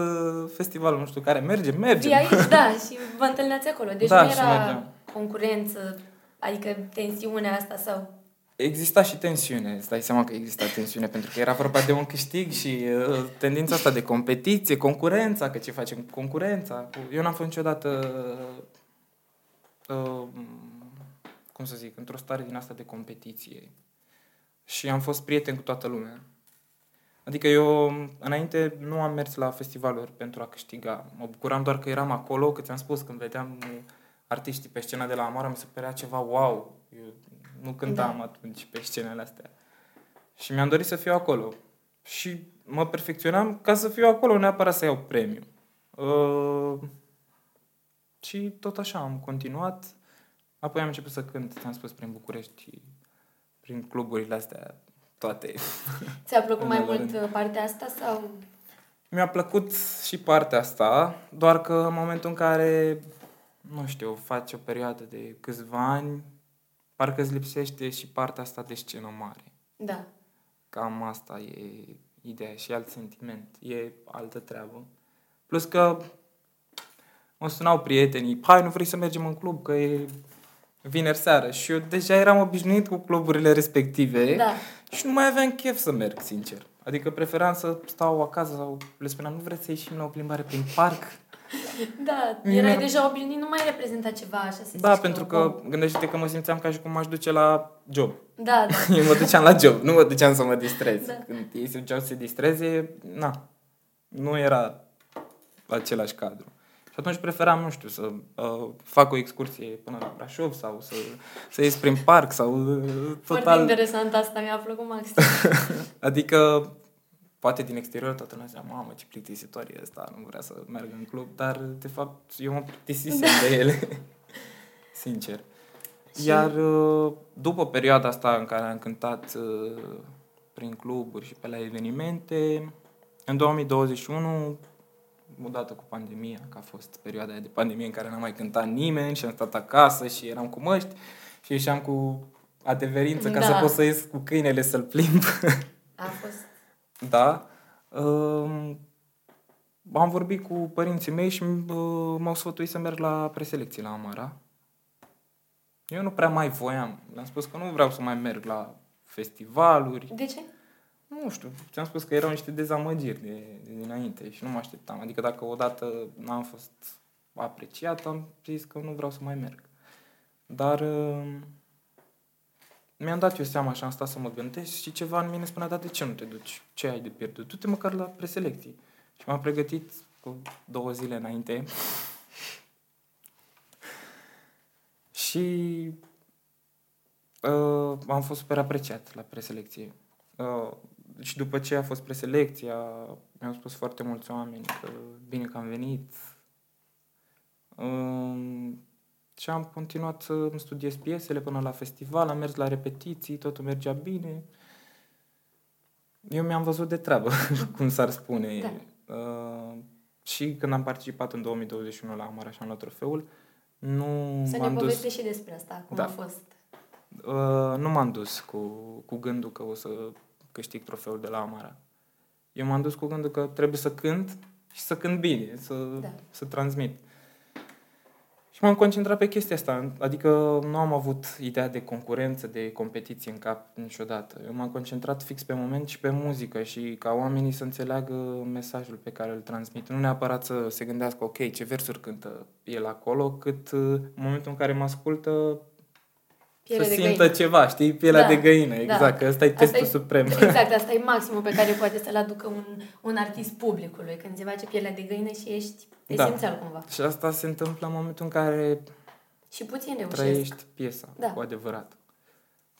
Speaker 2: festivalul, nu știu care. Mergem, mergem.
Speaker 1: Fii aici, da, și vă întâlneați acolo. Deci
Speaker 2: Da,
Speaker 1: nu
Speaker 2: și
Speaker 1: era
Speaker 2: mergeam.
Speaker 1: concurență, adică tensiunea asta sau...
Speaker 2: Exista și tensiune, îți dai seama că exista tensiune, pentru că era vorba de un câștig și uh, tendința asta de competiție, concurența, că ce facem cu concurența. Cu... Eu n-am fost niciodată, uh, cum să zic, într-o stare din asta de competiție. Și am fost prieten cu toată lumea. Adică eu, înainte, nu am mers la festivaluri pentru a câștiga. Mă bucuram doar că eram acolo, că ți-am spus, când vedeam uh, artiștii pe scena de la Amara, mi se părea ceva wow. Eu nu cântam da. atunci pe scenele astea. Și mi-am dorit să fiu acolo. Și mă perfecționam ca să fiu acolo, neapărat să iau premiu. Uh, și tot așa am continuat. Apoi am început să cânt, ți-am spus, prin București, prin cluburile astea, toate. [LAUGHS]
Speaker 1: Ți-a plăcut
Speaker 2: În
Speaker 1: mai
Speaker 2: al
Speaker 1: mult
Speaker 2: rând.
Speaker 1: uh, partea asta sau...
Speaker 2: Mi-a plăcut și partea asta, doar că în momentul în care, nu știu, faci o perioadă de câțiva ani, parcă îți lipsește și partea asta de scenă mare.
Speaker 1: Da.
Speaker 2: Cam asta e ideea și alt sentiment. E altă treabă. Plus că mă sunau prietenii, hai, nu vrei să mergem în club, că e vineri seară. Și eu deja eram obișnuit cu cluburile respective
Speaker 1: Da.
Speaker 2: și nu mai aveam chef să merg, sincer. Adică preferam să stau acasă sau le spuneam, nu vreți să ieșim la o plimbare prin parc?
Speaker 1: Da,
Speaker 2: Mie
Speaker 1: erai
Speaker 2: mi-ar-
Speaker 1: deja obișnuit, nu mai reprezenta ceva așa să
Speaker 2: Da,
Speaker 1: zici
Speaker 2: pentru
Speaker 1: că...
Speaker 2: că gândește că mă simțeam ca și cum m-aș duce la job.
Speaker 1: Da, da. [LAUGHS]
Speaker 2: Eu mă duceam la job, nu mă duceam să mă distrez.
Speaker 1: Da.
Speaker 2: Când ei se duceau să se distreze, na, nu era același cadru. Și atunci preferam, nu știu, să uh, fac o excursie până la Brașov sau să, să ies prin parc sau uh,
Speaker 1: Foarte
Speaker 2: total...
Speaker 1: interesant asta, mi-a plăcut maxim. [LAUGHS]
Speaker 2: Adică, poate din exterior toată lumea zicea, mamă, ce plictisitoare e asta, nu vrea să meargă în club, dar, de fapt, eu mă plictisisem de ele. [LAUGHS] Sincer.
Speaker 1: Și-
Speaker 2: Iar uh, după perioada asta în care am cântat uh, prin cluburi și pe la evenimente, în 2021, odată cu pandemia, că a fost perioada aia de pandemie în care n-am mai cântat nimeni și am stat acasă și eram cu măști și ieșeam cu adeverință ca
Speaker 1: Da.
Speaker 2: să pot să ies cu câinele să-l plimb. [LAUGHS]
Speaker 1: A fost...
Speaker 2: Da. Um, am vorbit cu părinții mei și uh, m-au sfătuit să merg la preselecție la Amara. Eu nu prea mai voiam. Le-am spus că nu vreau să mai merg la festivaluri.
Speaker 1: De ce?
Speaker 2: Nu știu, ți-am spus că erau niște dezamăgiri de, de dinainte și nu mă așteptam. Adică dacă odată n-am fost apreciat, am zis că nu vreau să mai merg. Dar uh, mi-am dat eu seama și am stat să mă gândesc și ceva în mine spunea, dar de ce nu te duci? Ce ai de pierdut? Du-te măcar la preselecții. Și m-am pregătit cu două zile înainte. [LAUGHS] și uh, am fost super apreciat la preselecție. Uh, și după ce a fost preselecția, mi-au spus foarte mulți oameni că bine că am venit. Uh, și am continuat să îmi studiez piesele până la festival, am mers la repetiții, totul mergea bine. Eu mi-am văzut de treabă, [LAUGHS] cum s-ar spune.
Speaker 1: Da.
Speaker 2: Uh, și când am participat în 2021 la Amara și am luat trofeul, nu
Speaker 1: Să ne
Speaker 2: m-am dus...
Speaker 1: povestești și despre asta, cum
Speaker 2: Da.
Speaker 1: a fost.
Speaker 2: Uh, nu m-am dus cu, cu gândul că o să câștig trofeul de la Amara. Eu m-am dus cu gândul că trebuie să cânt și să cânt bine, să,
Speaker 1: Da.
Speaker 2: să transmit. Și m-am concentrat pe chestia asta, adică nu am avut ideea de concurență, de competiție în cap niciodată. Eu m-am concentrat fix pe moment și pe muzică și ca oamenii să înțeleagă mesajul pe care îl transmit. Nu neapărat să se gândească, ok, ce versuri cântă el acolo, cât uh, în momentul în care mă ascultă
Speaker 1: Piele
Speaker 2: să
Speaker 1: de
Speaker 2: simtă
Speaker 1: găină.
Speaker 2: ceva, știi? Pielea
Speaker 1: Da,
Speaker 2: de găină,
Speaker 1: da.
Speaker 2: exact, că ăsta e
Speaker 1: Asta
Speaker 2: testul
Speaker 1: e-
Speaker 2: suprem. [LAUGHS]
Speaker 1: Exact, asta e maximul pe care poate să-l aducă un, un artist publicului, când se face pielea de găină și ești
Speaker 2: Da.
Speaker 1: esențial cumva.
Speaker 2: și asta se întâmplă în momentul în care
Speaker 1: Și puțin reușesc.
Speaker 2: trăiești piesa,
Speaker 1: Da.
Speaker 2: cu adevărat.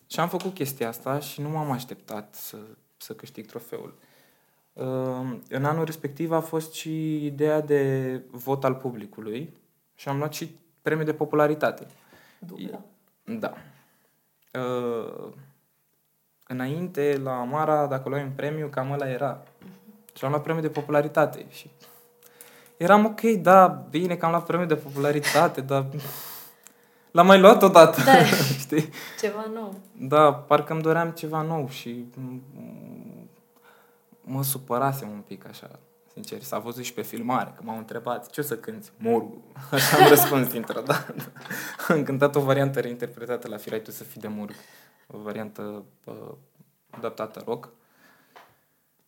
Speaker 2: Și am făcut chestia asta și nu m-am așteptat să, să câștig trofeul. Uh, În anul respectiv a fost și ideea de vot al publicului și am luat și premiul de popularitate.
Speaker 1: Dublă.
Speaker 2: Da. Uh, înainte, la Amara, dacă luai un premiu, cam ăla era. Și am luat premiu de popularitate. Și eram ok, da, bine că am luat premiu de popularitate, dar L-am mai luat odată,
Speaker 1: Da. [LAUGHS]
Speaker 2: știi?
Speaker 1: Ceva nou.
Speaker 2: Da, parcă îmi doream ceva nou și m- mă supărasem un pic așa, sincer. S-a văzut și pe filmare, că m-au întrebat ce o să cânti? Morgu. [LAUGHS] Așa am răspuns dintr-o dată. Am cântat o variantă reinterpretată la Firai tu să fii de Murg. O variantă uh, adaptată rock.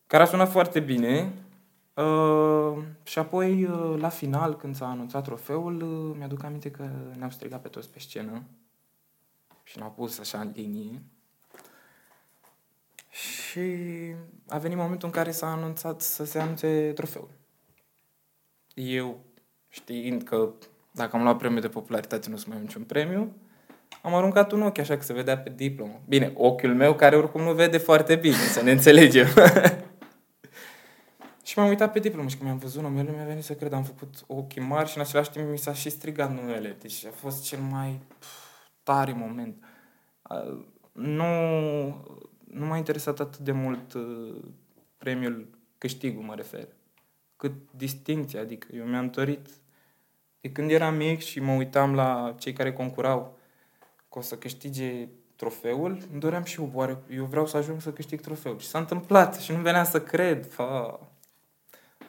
Speaker 2: Care a sunat foarte bine. Uh, și apoi, uh, la final, când s-a anunțat trofeul, uh, mi-aduc aminte că ne-au strigat pe toți pe scenă și ne-au pus așa în linie. Și a venit momentul în care s-a anunțat să se anunțe trofeul. Eu, știind că dacă am luat premiu de popularitate nu o să mai am niciun premiu, am aruncat un ochi așa că se vedea pe diplomă. Bine, ochiul meu care oricum nu vede foarte bine, să ne înțelegem. [LAUGHS] și m-am uitat pe diplomă și când mi-am văzut numele, mi-a venit să cred, am făcut ochii mari și în același timp mi s-a și strigat numele. Deci a fost cel mai pf, tare moment. A, Nu, nu m-a interesat atât de mult uh, premiul câștigul, mă refer, cât distinția. Adică eu mi-am dorit, de când eram mic și mă uitam la cei care concurau că o să câștige trofeul, îmi doream și eu, oare, eu vreau să ajung să câștig trofeul. Și s-a întâmplat și nu venea să cred. Fa.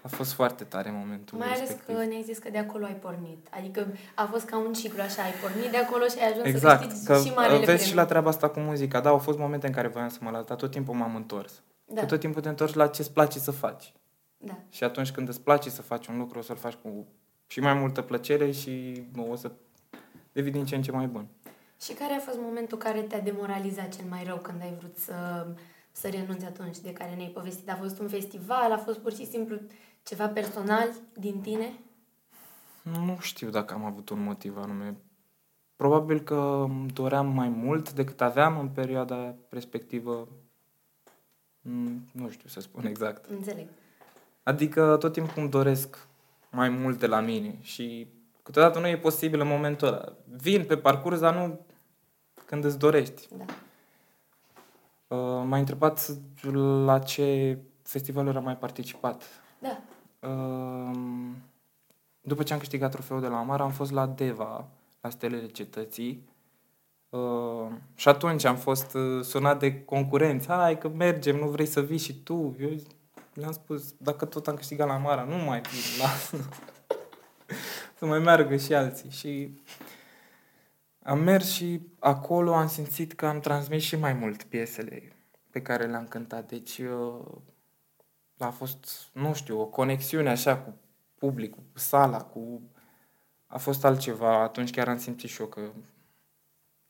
Speaker 2: A fost foarte tare momentul
Speaker 1: Mai ales
Speaker 2: respectiv.
Speaker 1: că ne-ai zis că de acolo ai pornit. Adică a fost ca un ciclu așa, ai pornit de acolo și ai ajuns
Speaker 2: Exact,
Speaker 1: să câștigi
Speaker 2: că
Speaker 1: și marele
Speaker 2: vezi
Speaker 1: premiu.
Speaker 2: și la treaba asta cu muzica. Da, au fost momente în care voiam să mă las, dar tot timpul m-am întors.
Speaker 1: Da.
Speaker 2: Că tot timpul te întorci la ce-ți place să faci.
Speaker 1: Da.
Speaker 2: Și atunci când îți place să faci un lucru, o să-l faci cu și mai multă plăcere și o să devii din ce în ce mai bun.
Speaker 1: Și care a fost momentul care te-a demoralizat cel mai rău când ai vrut să, să renunți atunci, de care ne-ai povestit? A fost un festival? A fost pur și simplu ceva personal din tine?
Speaker 2: Nu știu dacă am avut un motiv anume. Probabil că îmi doream mai mult decât aveam în perioada respectivă. Mm, Nu știu să spun exact.
Speaker 1: Înțeleg.
Speaker 2: Adică tot timpul îmi doresc mai mult de la mine și câteodată nu e posibil în momentul ăla. Vin pe parcurs, dar nu când îți dorești.
Speaker 1: Da.
Speaker 2: Uh, m-ai întrebat la ce festivaluri am mai participat.
Speaker 1: Da.
Speaker 2: Uh, după ce am câștigat trofeul de la Amara, am fost la Deva, la Stelele Cetății. Uh, și atunci am fost uh, sunat de concurenți. Hai că mergem, nu vrei să vii și tu? Eu le-am spus, dacă tot am câștigat la Amara, nu mai vin. La... [LAUGHS] să mai meargă și alții. Și am mers și acolo am simțit că am transmis și mai mult piesele pe care le-am cântat. Deci uh, a fost, nu știu, o conexiune așa cu publicul, cu sala, cu... A fost altceva. Atunci chiar am simțit și eu că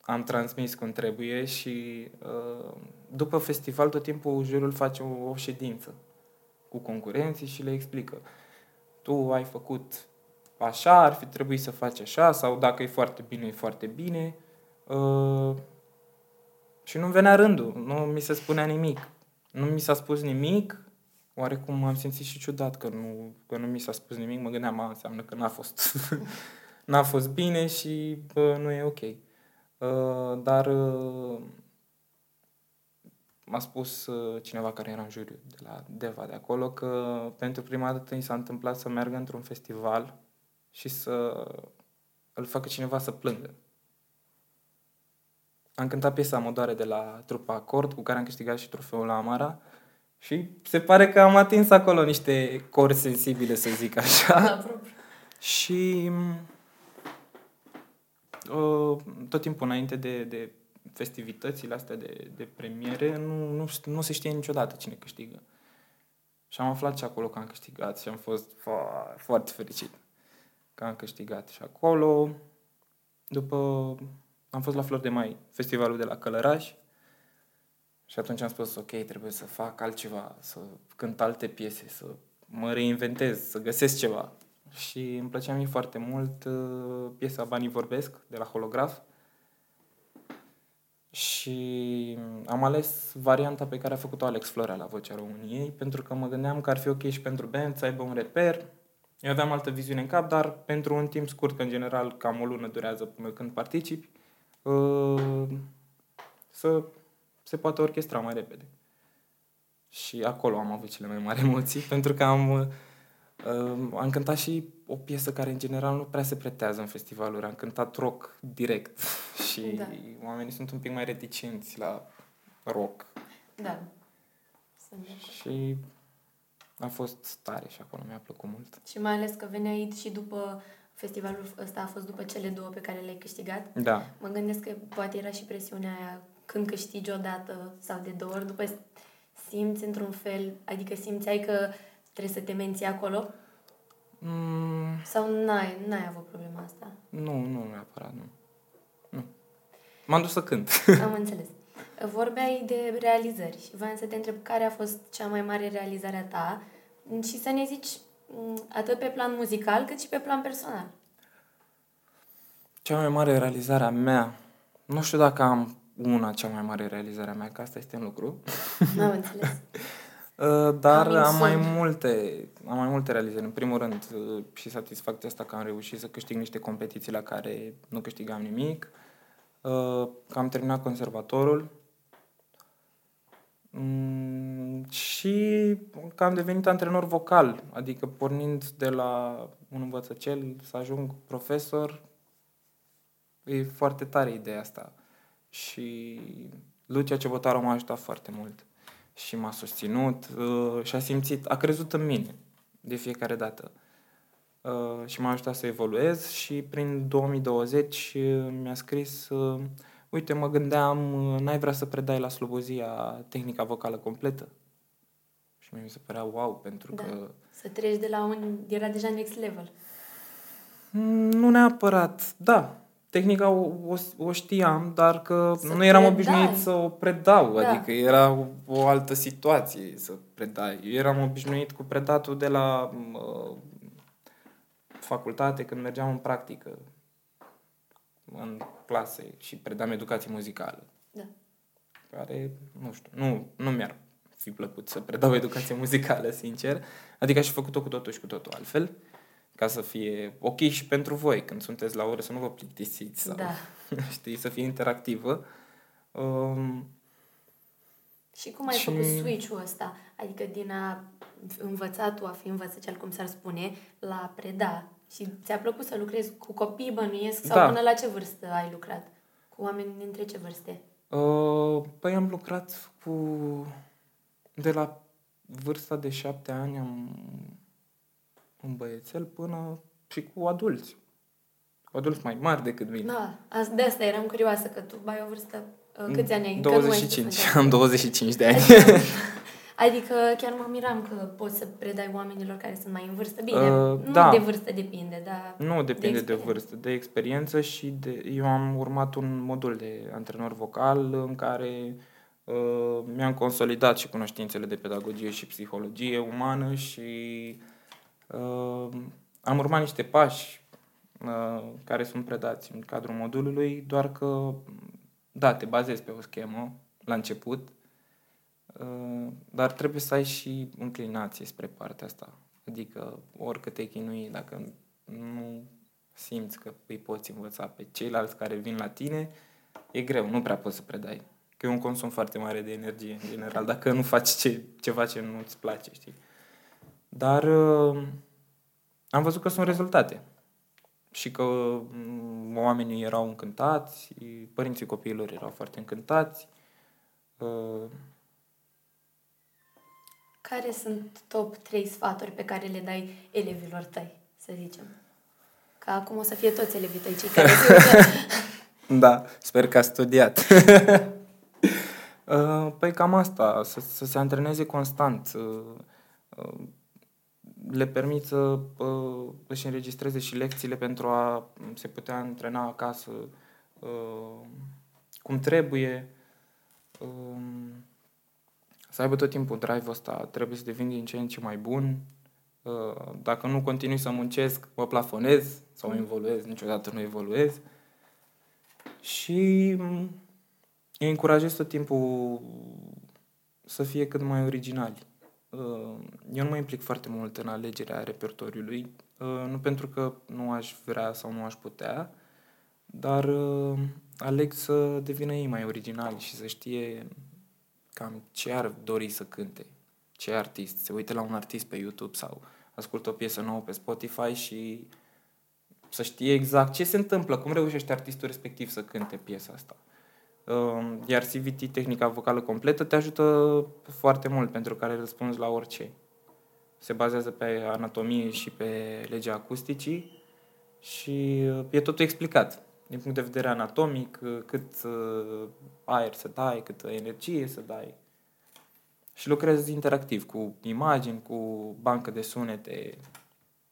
Speaker 2: am transmis cum trebuie și uh, după festival tot timpul jurul face o, o ședință cu concurenții și le explică. Tu ai făcut așa, ar fi trebuit să faci așa, sau dacă e foarte bine, e foarte bine. Uh, și nu venea rândul, nu mi se spunea nimic. Nu mi s-a spus nimic, oarecum am simțit și ciudat că nu, că nu mi s-a spus nimic, mă gândeam, a, înseamnă că n-a fost, [LAUGHS] n-a fost bine și bă, nu e ok. Uh, dar uh, m-a spus uh, cineva care era în juriu de la Deva de acolo că pentru prima dată i s-a întâmplat să meargă într-un festival și să îl facă cineva să plângă. Am cântat piesa Mă doare de la trupa Acord, cu care am câștigat și trofeul la Amara și se pare că am atins acolo niște cori sensibile, să zic așa. [LAUGHS]
Speaker 1: Da, propriu.
Speaker 2: Și uh, tot timpul înainte de, de festivitățile astea de, de premiere, nu, nu, nu se știe niciodată cine câștigă. Și am aflat și acolo că am câștigat și am fost fo- foarte fericit că am câștigat. Și acolo, după, am fost la Flor de Mai, festivalul de la Călăraș, și atunci am spus, ok, trebuie să fac altceva, să cânt alte piese, să mă reinventez, să găsesc ceva. Și îmi plăcea mie foarte mult uh, piesa Banii Vorbesc, de la Holograf. Și am ales varianta pe care a făcut-o Alex Florea la Vocea României, pentru că mă gândeam că ar fi ok și pentru band să aibă un reper. Eu aveam altă viziune în cap, dar pentru un timp scurt, că în general cam o lună durează până când participi, uh, să se poate orchestra mai repede. Și acolo am avut cele mai mari emoții, [LAUGHS] pentru că am, uh, am cântat și o piesă care în general nu prea se pretează în festivaluri. Am cântat rock direct [LAUGHS] și
Speaker 1: Da.
Speaker 2: oamenii sunt un pic mai reticenți la rock.
Speaker 1: Da. Sunt de acord.
Speaker 2: Și a fost tare și acolo mi-a plăcut mult.
Speaker 1: Și mai ales că veneai și după festivalul ăsta a fost după cele două pe care le-ai câștigat.
Speaker 2: Da,
Speaker 1: Mă gândesc că poate era și presiunea aia când câștigi o dată sau de două ori, după simți într-un fel, adică simțeai că trebuie să te menții acolo
Speaker 2: mm,
Speaker 1: sau n-ai, n-ai avut problema asta?
Speaker 2: nu, nu neapărat, nu. Nu. M-am dus să cânt.
Speaker 1: Am înțeles. Vorbeai de realizări și voiam să te întreb care a fost cea mai mare realizare a ta și să ne zici m, atât pe plan muzical cât și pe plan personal.
Speaker 2: Cea mai mare realizare a mea, nu știu dacă am una cea mai mare realizare a mea, că asta este în lucru, [LAUGHS]
Speaker 1: N-am înțeles.
Speaker 2: Uh, [LAUGHS] dar
Speaker 1: Coming
Speaker 2: am mai
Speaker 1: soon.
Speaker 2: multe, am mai multe realizări. În primul rând, uh, și satisfacția asta că am reușit să câștig niște competiții la care nu câștigam nimic, uh, că am terminat conservatorul mm, și că am devenit antrenor vocal, adică pornind de la un învățăcel să ajung profesor, e foarte tare ideea asta. Și Lucia Cebotaru m-a ajutat foarte mult și m-a susținut uh, și a simțit, a crezut în mine de fiecare dată. Uh, și m-a ajutat să evoluez și prin 2020 uh, mi-a scris uh, uite, mă gândeam, uh, n-ai vrea să predai la Slobozia tehnica vocală completă? Și mi se părea wow, pentru
Speaker 1: Da.
Speaker 2: că
Speaker 1: Să treci de la un... Era deja next level.
Speaker 2: Mm, Nu neapărat, da. Tehnica o, o, o știam, dar că
Speaker 1: Să
Speaker 2: nu eram
Speaker 1: predai.
Speaker 2: obișnuit să o predau,
Speaker 1: Da.
Speaker 2: adică era o, o altă situație să predai. Eu eram obișnuit cu predatul de la uh, facultate când mergeam în practică în clase și predam educație muzicală,
Speaker 1: Da.
Speaker 2: care, nu știu, nu, nu mi-ar fi plăcut să predau educație muzicală, sincer. Adică aș fi făcut-o cu totul și cu totul altfel, ca să fie ok și pentru voi când sunteți la ore, să nu vă plictisiți sau,
Speaker 1: Da. [LAUGHS]
Speaker 2: știi, să fie interactivă. Um,
Speaker 1: Și cum ai
Speaker 2: Și-
Speaker 1: făcut switch-ul ăsta? Adică din a învăța tu, a fi învățăcel, cum s-ar spune, la a preda. Și ți-a plăcut să lucrezi cu copii, bănuiesc, sau
Speaker 2: Da.
Speaker 1: până la ce vârstă ai lucrat? Cu oameni dintre ce vârste?
Speaker 2: Uh, păi am lucrat cu... De la vârsta de șapte ani am un băiețel până și cu adulți. Cu adulți mai mari decât mine.
Speaker 1: Da, as- de asta eram curioasă, că tu ai o vârstă... uh, Câți ani ai? Că nu ai
Speaker 2: 25.
Speaker 1: spus
Speaker 2: Am 25 de ani. [LAUGHS]
Speaker 1: Adică, adică chiar mă miram că poți să predai oamenilor care sunt mai în vârstă. Bine,
Speaker 2: Uh,
Speaker 1: nu
Speaker 2: da.
Speaker 1: de vârstă depinde, dar...
Speaker 2: Nu depinde de,
Speaker 1: experiență.
Speaker 2: vârstă, de experiență și de... Eu am urmat un modul de antrenor vocal în care uh, mi-am consolidat și cunoștințele de pedagogie și psihologie umană și uh, am urmat niște pași uh, care sunt predați în cadrul modulului, doar că, da, te bazezi pe o schemă la început, uh, dar trebuie să ai și înclinație spre partea asta. Adică, oricât te chinui, dacă nu simți că îi poți învăța pe ceilalți care vin la tine, e greu, nu prea poți să predai. Că e un consum foarte mare de energie, în general, dacă nu faci ce, ceva ce nu-ți place, știi? Dar uh, am văzut că sunt rezultate și că mm, oamenii erau încântați, părinții copiilor erau foarte încântați. Uh,
Speaker 1: Care sunt top 3 sfaturi pe care le dai elevilor tăi, să zicem? Că acum o să fie toți elevii tăi cei care se uită. [LAUGHS]
Speaker 2: Da, sper că a studiat. [LAUGHS] Uh, păi cam asta, să, să se antreneze constant. uh, uh, Le permit să uh, își înregistreze și lecțiile pentru a se putea antrena acasă uh, cum trebuie. Um, Să aibă tot timpul drive-ul ăsta, trebuie să devin din ce în ce mai bun. Uh, Dacă nu continui să muncesc, mă plafonez sau evoluez, niciodată nu evoluez. Și m, îi încurajez tot timpul să fie cât mai originali. Uh, Eu nu mă implic foarte mult în alegerea repertoriului, uh, nu pentru că nu aș vrea sau nu aș putea, dar uh, aleg să devină ei mai originali și să știe cam ce ar dori să cânte, ce artist, se uită la un artist pe YouTube sau ascultă o piesă nouă pe Spotify și să știe exact ce se întâmplă, cum reușește artistul respectiv să cânte piesa asta. Um, iar CVT, tehnica vocală completă, te ajută foarte mult pentru care răspunzi la orice. Se bazează pe anatomie și pe legea acusticii și uh, e totul explicat din punct de vedere anatomic, uh, cât uh, aer să dai, cât energie să dai. Și lucrez interactiv cu imagini, cu bancă de sunete.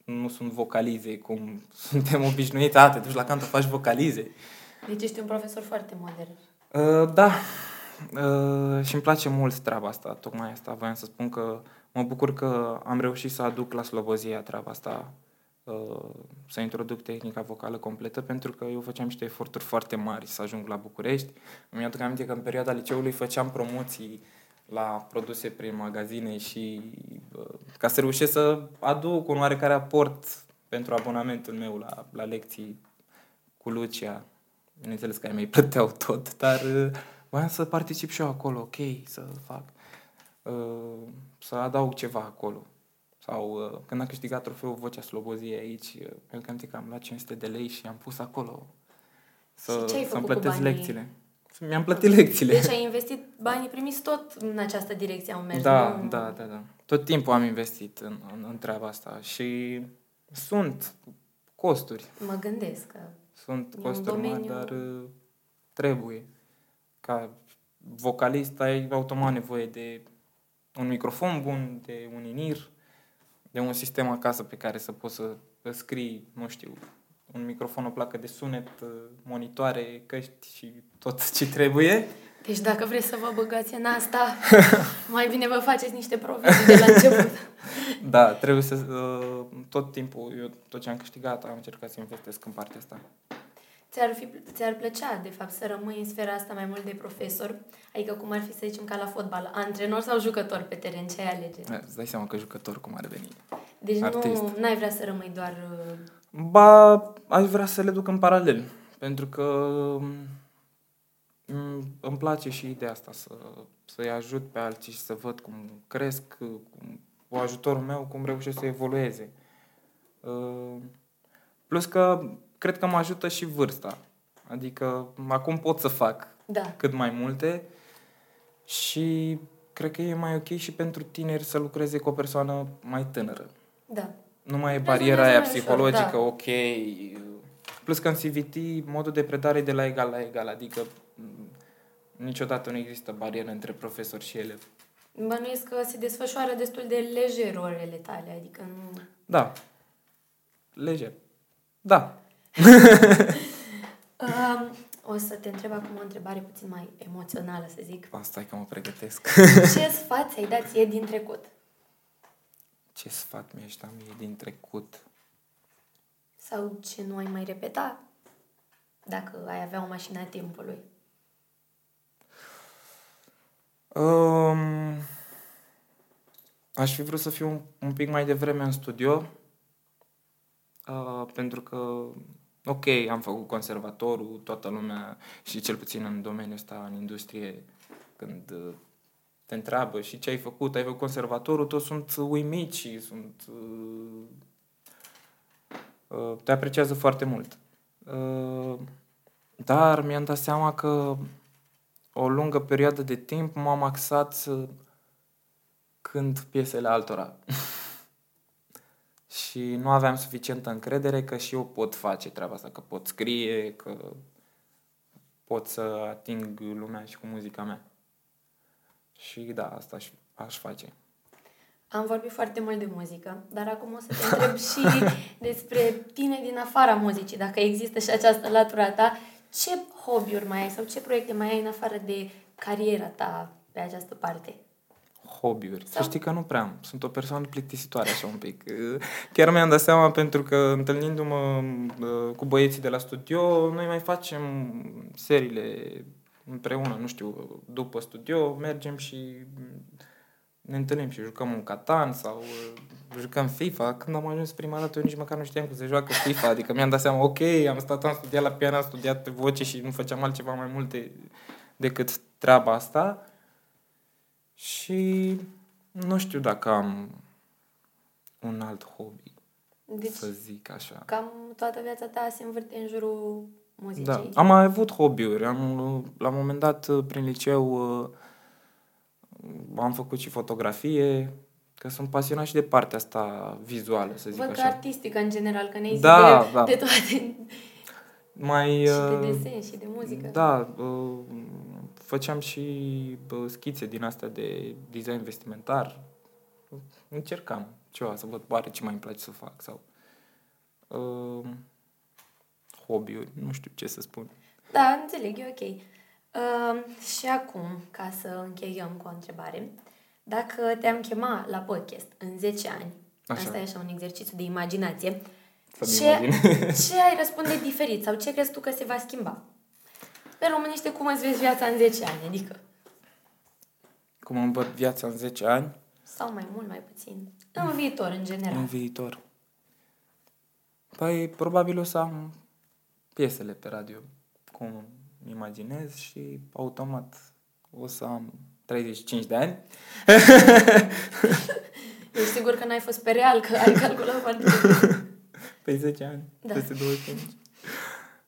Speaker 2: Nu sunt vocalize cum [LAUGHS] suntem obișnuiți. A, te duci la canto, faci vocalize.
Speaker 1: Deci ești un profesor foarte modern.
Speaker 2: Uh, da. Uh, și îmi place mult treaba asta, tocmai asta. Voiam să spun că mă bucur că am reușit să aduc la Slobozia treaba asta Uh, să introduc tehnica vocală completă pentru că eu făceam niște eforturi foarte mari să ajung la București. Îmi aduc aminte că în perioada liceului făceam promoții la produse prin magazine și uh, ca să reușesc să aduc un oarecare aport pentru abonamentul meu la, la lecții cu Lucia. Bineînțeles că ai mei plăteau tot, dar uh, voiam să particip și eu acolo, ok, să fac, să adaug ceva acolo. Sau uh, când a câștigat trofeul Vocea Sloboziei aici, uh, el că am luat 500 de lei și am pus acolo să, să-mi plătesc lecțiile. Mi-am plătit lecțiile.
Speaker 1: Deci ai investit banii primiți tot în această direcție au mers.
Speaker 2: Da, nu? da, da, da. Tot timpul am investit în, în, în treaba asta și sunt costuri.
Speaker 1: Mă gândesc că
Speaker 2: Sunt costuri domeniu... mari, dar uh, trebuie. Ca vocalist ai automat nevoie de un microfon bun, de un inir, de un sistem acasă pe care să poți să scrii, nu știu, un microfon, o placă de sunet, uh, monitoare, căști și tot ce trebuie.
Speaker 1: Deci dacă vreți să vă băgați în asta, [LAUGHS] mai bine vă faceți niște provizii de la început. [LAUGHS]
Speaker 2: da, trebuie să... Uh, tot timpul, eu tot ce am câștigat, am încercat să investesc în partea asta.
Speaker 1: Ți-ar, fi, ți-ar plăcea, de fapt, să rămâi în sfera asta mai mult de profesor? Adică cum ar fi, să zicem, ca la fotbal, antrenor sau jucător pe teren? Ce ai alege?
Speaker 2: Da, îți dai seama că jucător cum ar veni.
Speaker 1: Deci Artist. nu ai vrea să rămâi doar... Uh,
Speaker 2: ba, aș vrea să le duc în paralel. Pentru că mm, îmi place și ideea asta, să, să-i ajut pe alții și să văd cum cresc, cum, cu ajutorul meu, cum reușesc să evolueze. Uh, plus că cred că mă ajută și vârsta. Adică acum pot să fac
Speaker 1: da.
Speaker 2: cât mai multe și cred că e mai ok și pentru tineri să lucreze cu o persoană mai tânără.
Speaker 1: Da.
Speaker 2: Nu mai e bariera aia psihologică, da. ok. Plus că în CVT modul de predare e de la egal la egal, adică niciodată nu există barieră între profesor și elev.
Speaker 1: Bănuiesc că se desfășoară destul de lejer orele tale, adică nu...
Speaker 2: Da. Lejer. Da.
Speaker 1: Um, o să te întreb acum o întrebare puțin mai emoțională, să zic.
Speaker 2: Asta e că mă pregătesc.
Speaker 1: Ce sfat ți-ai dat ție din trecut?
Speaker 2: Ce sfat mi-aș da mie din trecut?
Speaker 1: Sau ce nu ai mai repeta dacă ai avea o mașină a timpului?
Speaker 2: Um, aș fi vrut să fiu un, un pic mai devreme în studio, uh, pentru că ok, am făcut conservatorul, toată lumea și cel puțin în domeniul ăsta, în industrie, când uh, te întreabă și ce ai făcut, ai făcut conservatorul, toți sunt uimiți și sunt... Uh, uh, te apreciază foarte mult. Uh, dar mi-am dat seama că o lungă perioadă de timp m-am axat să cânt piesele altora. [LAUGHS] și nu aveam suficientă încredere că și eu pot face treaba asta, că pot scrie, că pot să ating lumea și cu muzica mea. Și da, asta aș, aș face.
Speaker 1: Am vorbit foarte mult de muzică, dar acum o să te întreb și [LAUGHS] despre tine din afara muzicii, dacă există și această latura ta. Ce hobby-uri mai ai sau ce proiecte mai ai în afară de cariera ta pe această parte?
Speaker 2: Hobby-uri. Sau... Să știi că nu prea am. Sunt o persoană plictisitoare așa un pic. Chiar mi-am dat seama pentru că întâlnindu-mă uh, cu băieții de la studio, noi mai facem seriile împreună, nu știu, după studio, mergem și ne întâlnim și jucăm un Catan sau uh, jucăm FIFA. Când am ajuns prima dată, eu nici măcar nu știam cum se joacă FIFA. Adică mi-am dat seama, ok, am stat, am studiat la pian, am studiat pe voce și nu făceam altceva mai multe decât treaba asta. Și nu știu dacă am un alt hobby,
Speaker 1: Deci,
Speaker 2: să zic așa.
Speaker 1: cam toată viața ta se învârte în jurul muzicii.
Speaker 2: Da, am mai avut hobby-uri. Am, la un moment dat, prin liceu, uh, am făcut și fotografie, că sunt pasionat și de partea asta vizuală, să zic
Speaker 1: Văd că
Speaker 2: așa.
Speaker 1: artistică în general, că ne
Speaker 2: Da,
Speaker 1: de,
Speaker 2: da.
Speaker 1: de toate.
Speaker 2: Mai,
Speaker 1: și de
Speaker 2: uh,
Speaker 1: desen și de muzică.
Speaker 2: Da, uh, făceam și uh, schițe din astea de design vestimentar. Încercam ceva să văd oare ce mai îmi place să fac sau uh, hobby-uri, nu știu ce să spun.
Speaker 1: Da, înțeleg, e ok. Uh, și acum, ca să încheiem cu o întrebare, dacă te-am chema la podcast în 10 ani,
Speaker 2: Așa.
Speaker 1: asta e așa un exercițiu de imaginație,
Speaker 2: Să-mi
Speaker 1: ce,
Speaker 2: imaginez. [LAUGHS]
Speaker 1: ce ai răspunde diferit sau ce crezi tu că se va schimba? Pe românește, cum îți vezi viața în 10 ani, adică?
Speaker 2: Cum îmi văd viața în 10 ani,
Speaker 1: Sau mai mult, mai puțin. În viitor, în general.
Speaker 2: în viitor. Păi, probabil o să am piesele pe radio, cum îmi imaginez și automat o să am 35 de ani. [LAUGHS]
Speaker 1: Ești sigur că n-ai fost pe real, că ai calculat foarte bine. [LAUGHS]
Speaker 2: Pe 10 ani,
Speaker 1: Da.
Speaker 2: peste 25.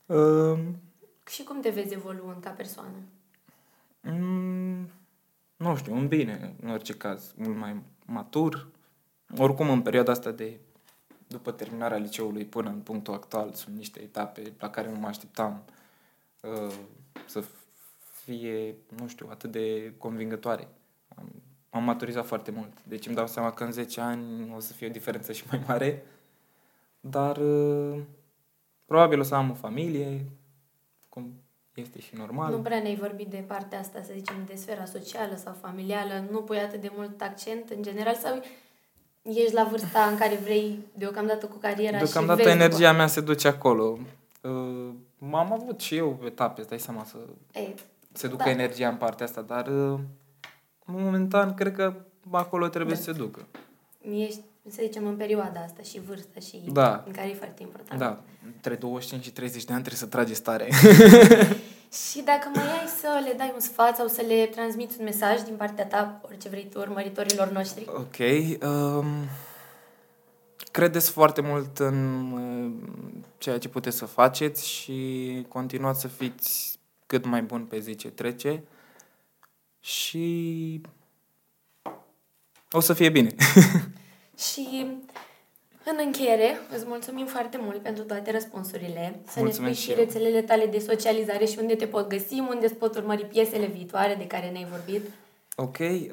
Speaker 2: Um, [LAUGHS]
Speaker 1: Și cum te vezi evoluând ca persoană?
Speaker 2: mm, nu știu, în bine, în orice caz, mult mai matur. Oricum, în perioada asta de după terminarea liceului până în punctul actual, sunt niște etape la care nu mă așteptam uh, să fie, nu știu, atât de convingătoare. Am, am maturizat foarte mult. Deci îmi dau seama că în 10 ani o să fie o diferență și mai mare. Dar uh, probabil o să am o familie, cum este și normal.
Speaker 1: Nu prea ne-ai vorbit de partea asta, să zicem, de sfera socială sau familială, nu pui atât de mult accent în general sau ești la vârsta în care vrei deocamdată cu cariera
Speaker 2: Deocamdată
Speaker 1: și vezi
Speaker 2: energia mea se duce acolo. Uh, am avut și eu etape, îți dai seama, să
Speaker 1: după. Ei,
Speaker 2: se ducă
Speaker 1: Da.
Speaker 2: energia în partea asta, dar uh, momentan cred că acolo trebuie
Speaker 1: Da.
Speaker 2: să se ducă.
Speaker 1: ești, să zicem, în perioada asta și vârsta și
Speaker 2: Da.
Speaker 1: în care e foarte important.
Speaker 2: Da, între 25 și 30 de ani trebuie să tragi stare. [LAUGHS]
Speaker 1: Și dacă mai ai să le dai un sfat sau să le transmiți un mesaj din partea ta, orice vrei tu, urmăritorilor noștri,
Speaker 2: ok. Um, credeți foarte mult în uh, ceea ce puteți să faceți și continuați să fiți cât mai bun pe zi ce trece și o să fie bine. [LAUGHS]
Speaker 1: Și în încheiere, îți mulțumim foarte mult pentru toate răspunsurile. Să
Speaker 2: Mulțumesc
Speaker 1: ne
Speaker 2: și
Speaker 1: spui și
Speaker 2: eu.
Speaker 1: rețelele tale de socializare și unde te pot găsi, unde îți pot urmări piesele viitoare de care ne-ai vorbit.
Speaker 2: Ok, uh,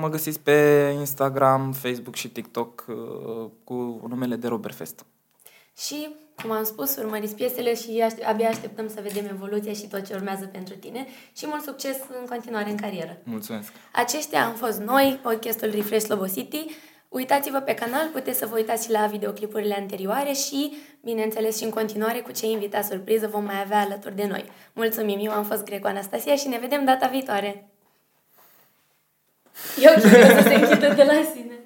Speaker 2: mă găsiți pe Instagram, Facebook și TikTok uh, cu numele de Robert Fest.
Speaker 1: Și, cum am spus, urmăriți piesele și aștept, abia așteptăm să vedem evoluția și tot ce urmează pentru tine și mult succes în continuare în carieră.
Speaker 2: Mulțumesc!
Speaker 1: Aceștia am fost noi, podcastul Refresh Slobo City. Uitați-vă pe canal, puteți să vă uitați și la videoclipurile anterioare și, bineînțeles, și în continuare cu ce invita surpriză vom mai avea alături de noi. Mulțumim, eu am fost Greco Anastasia și ne vedem data viitoare. E ok, o să se închidă de la sine.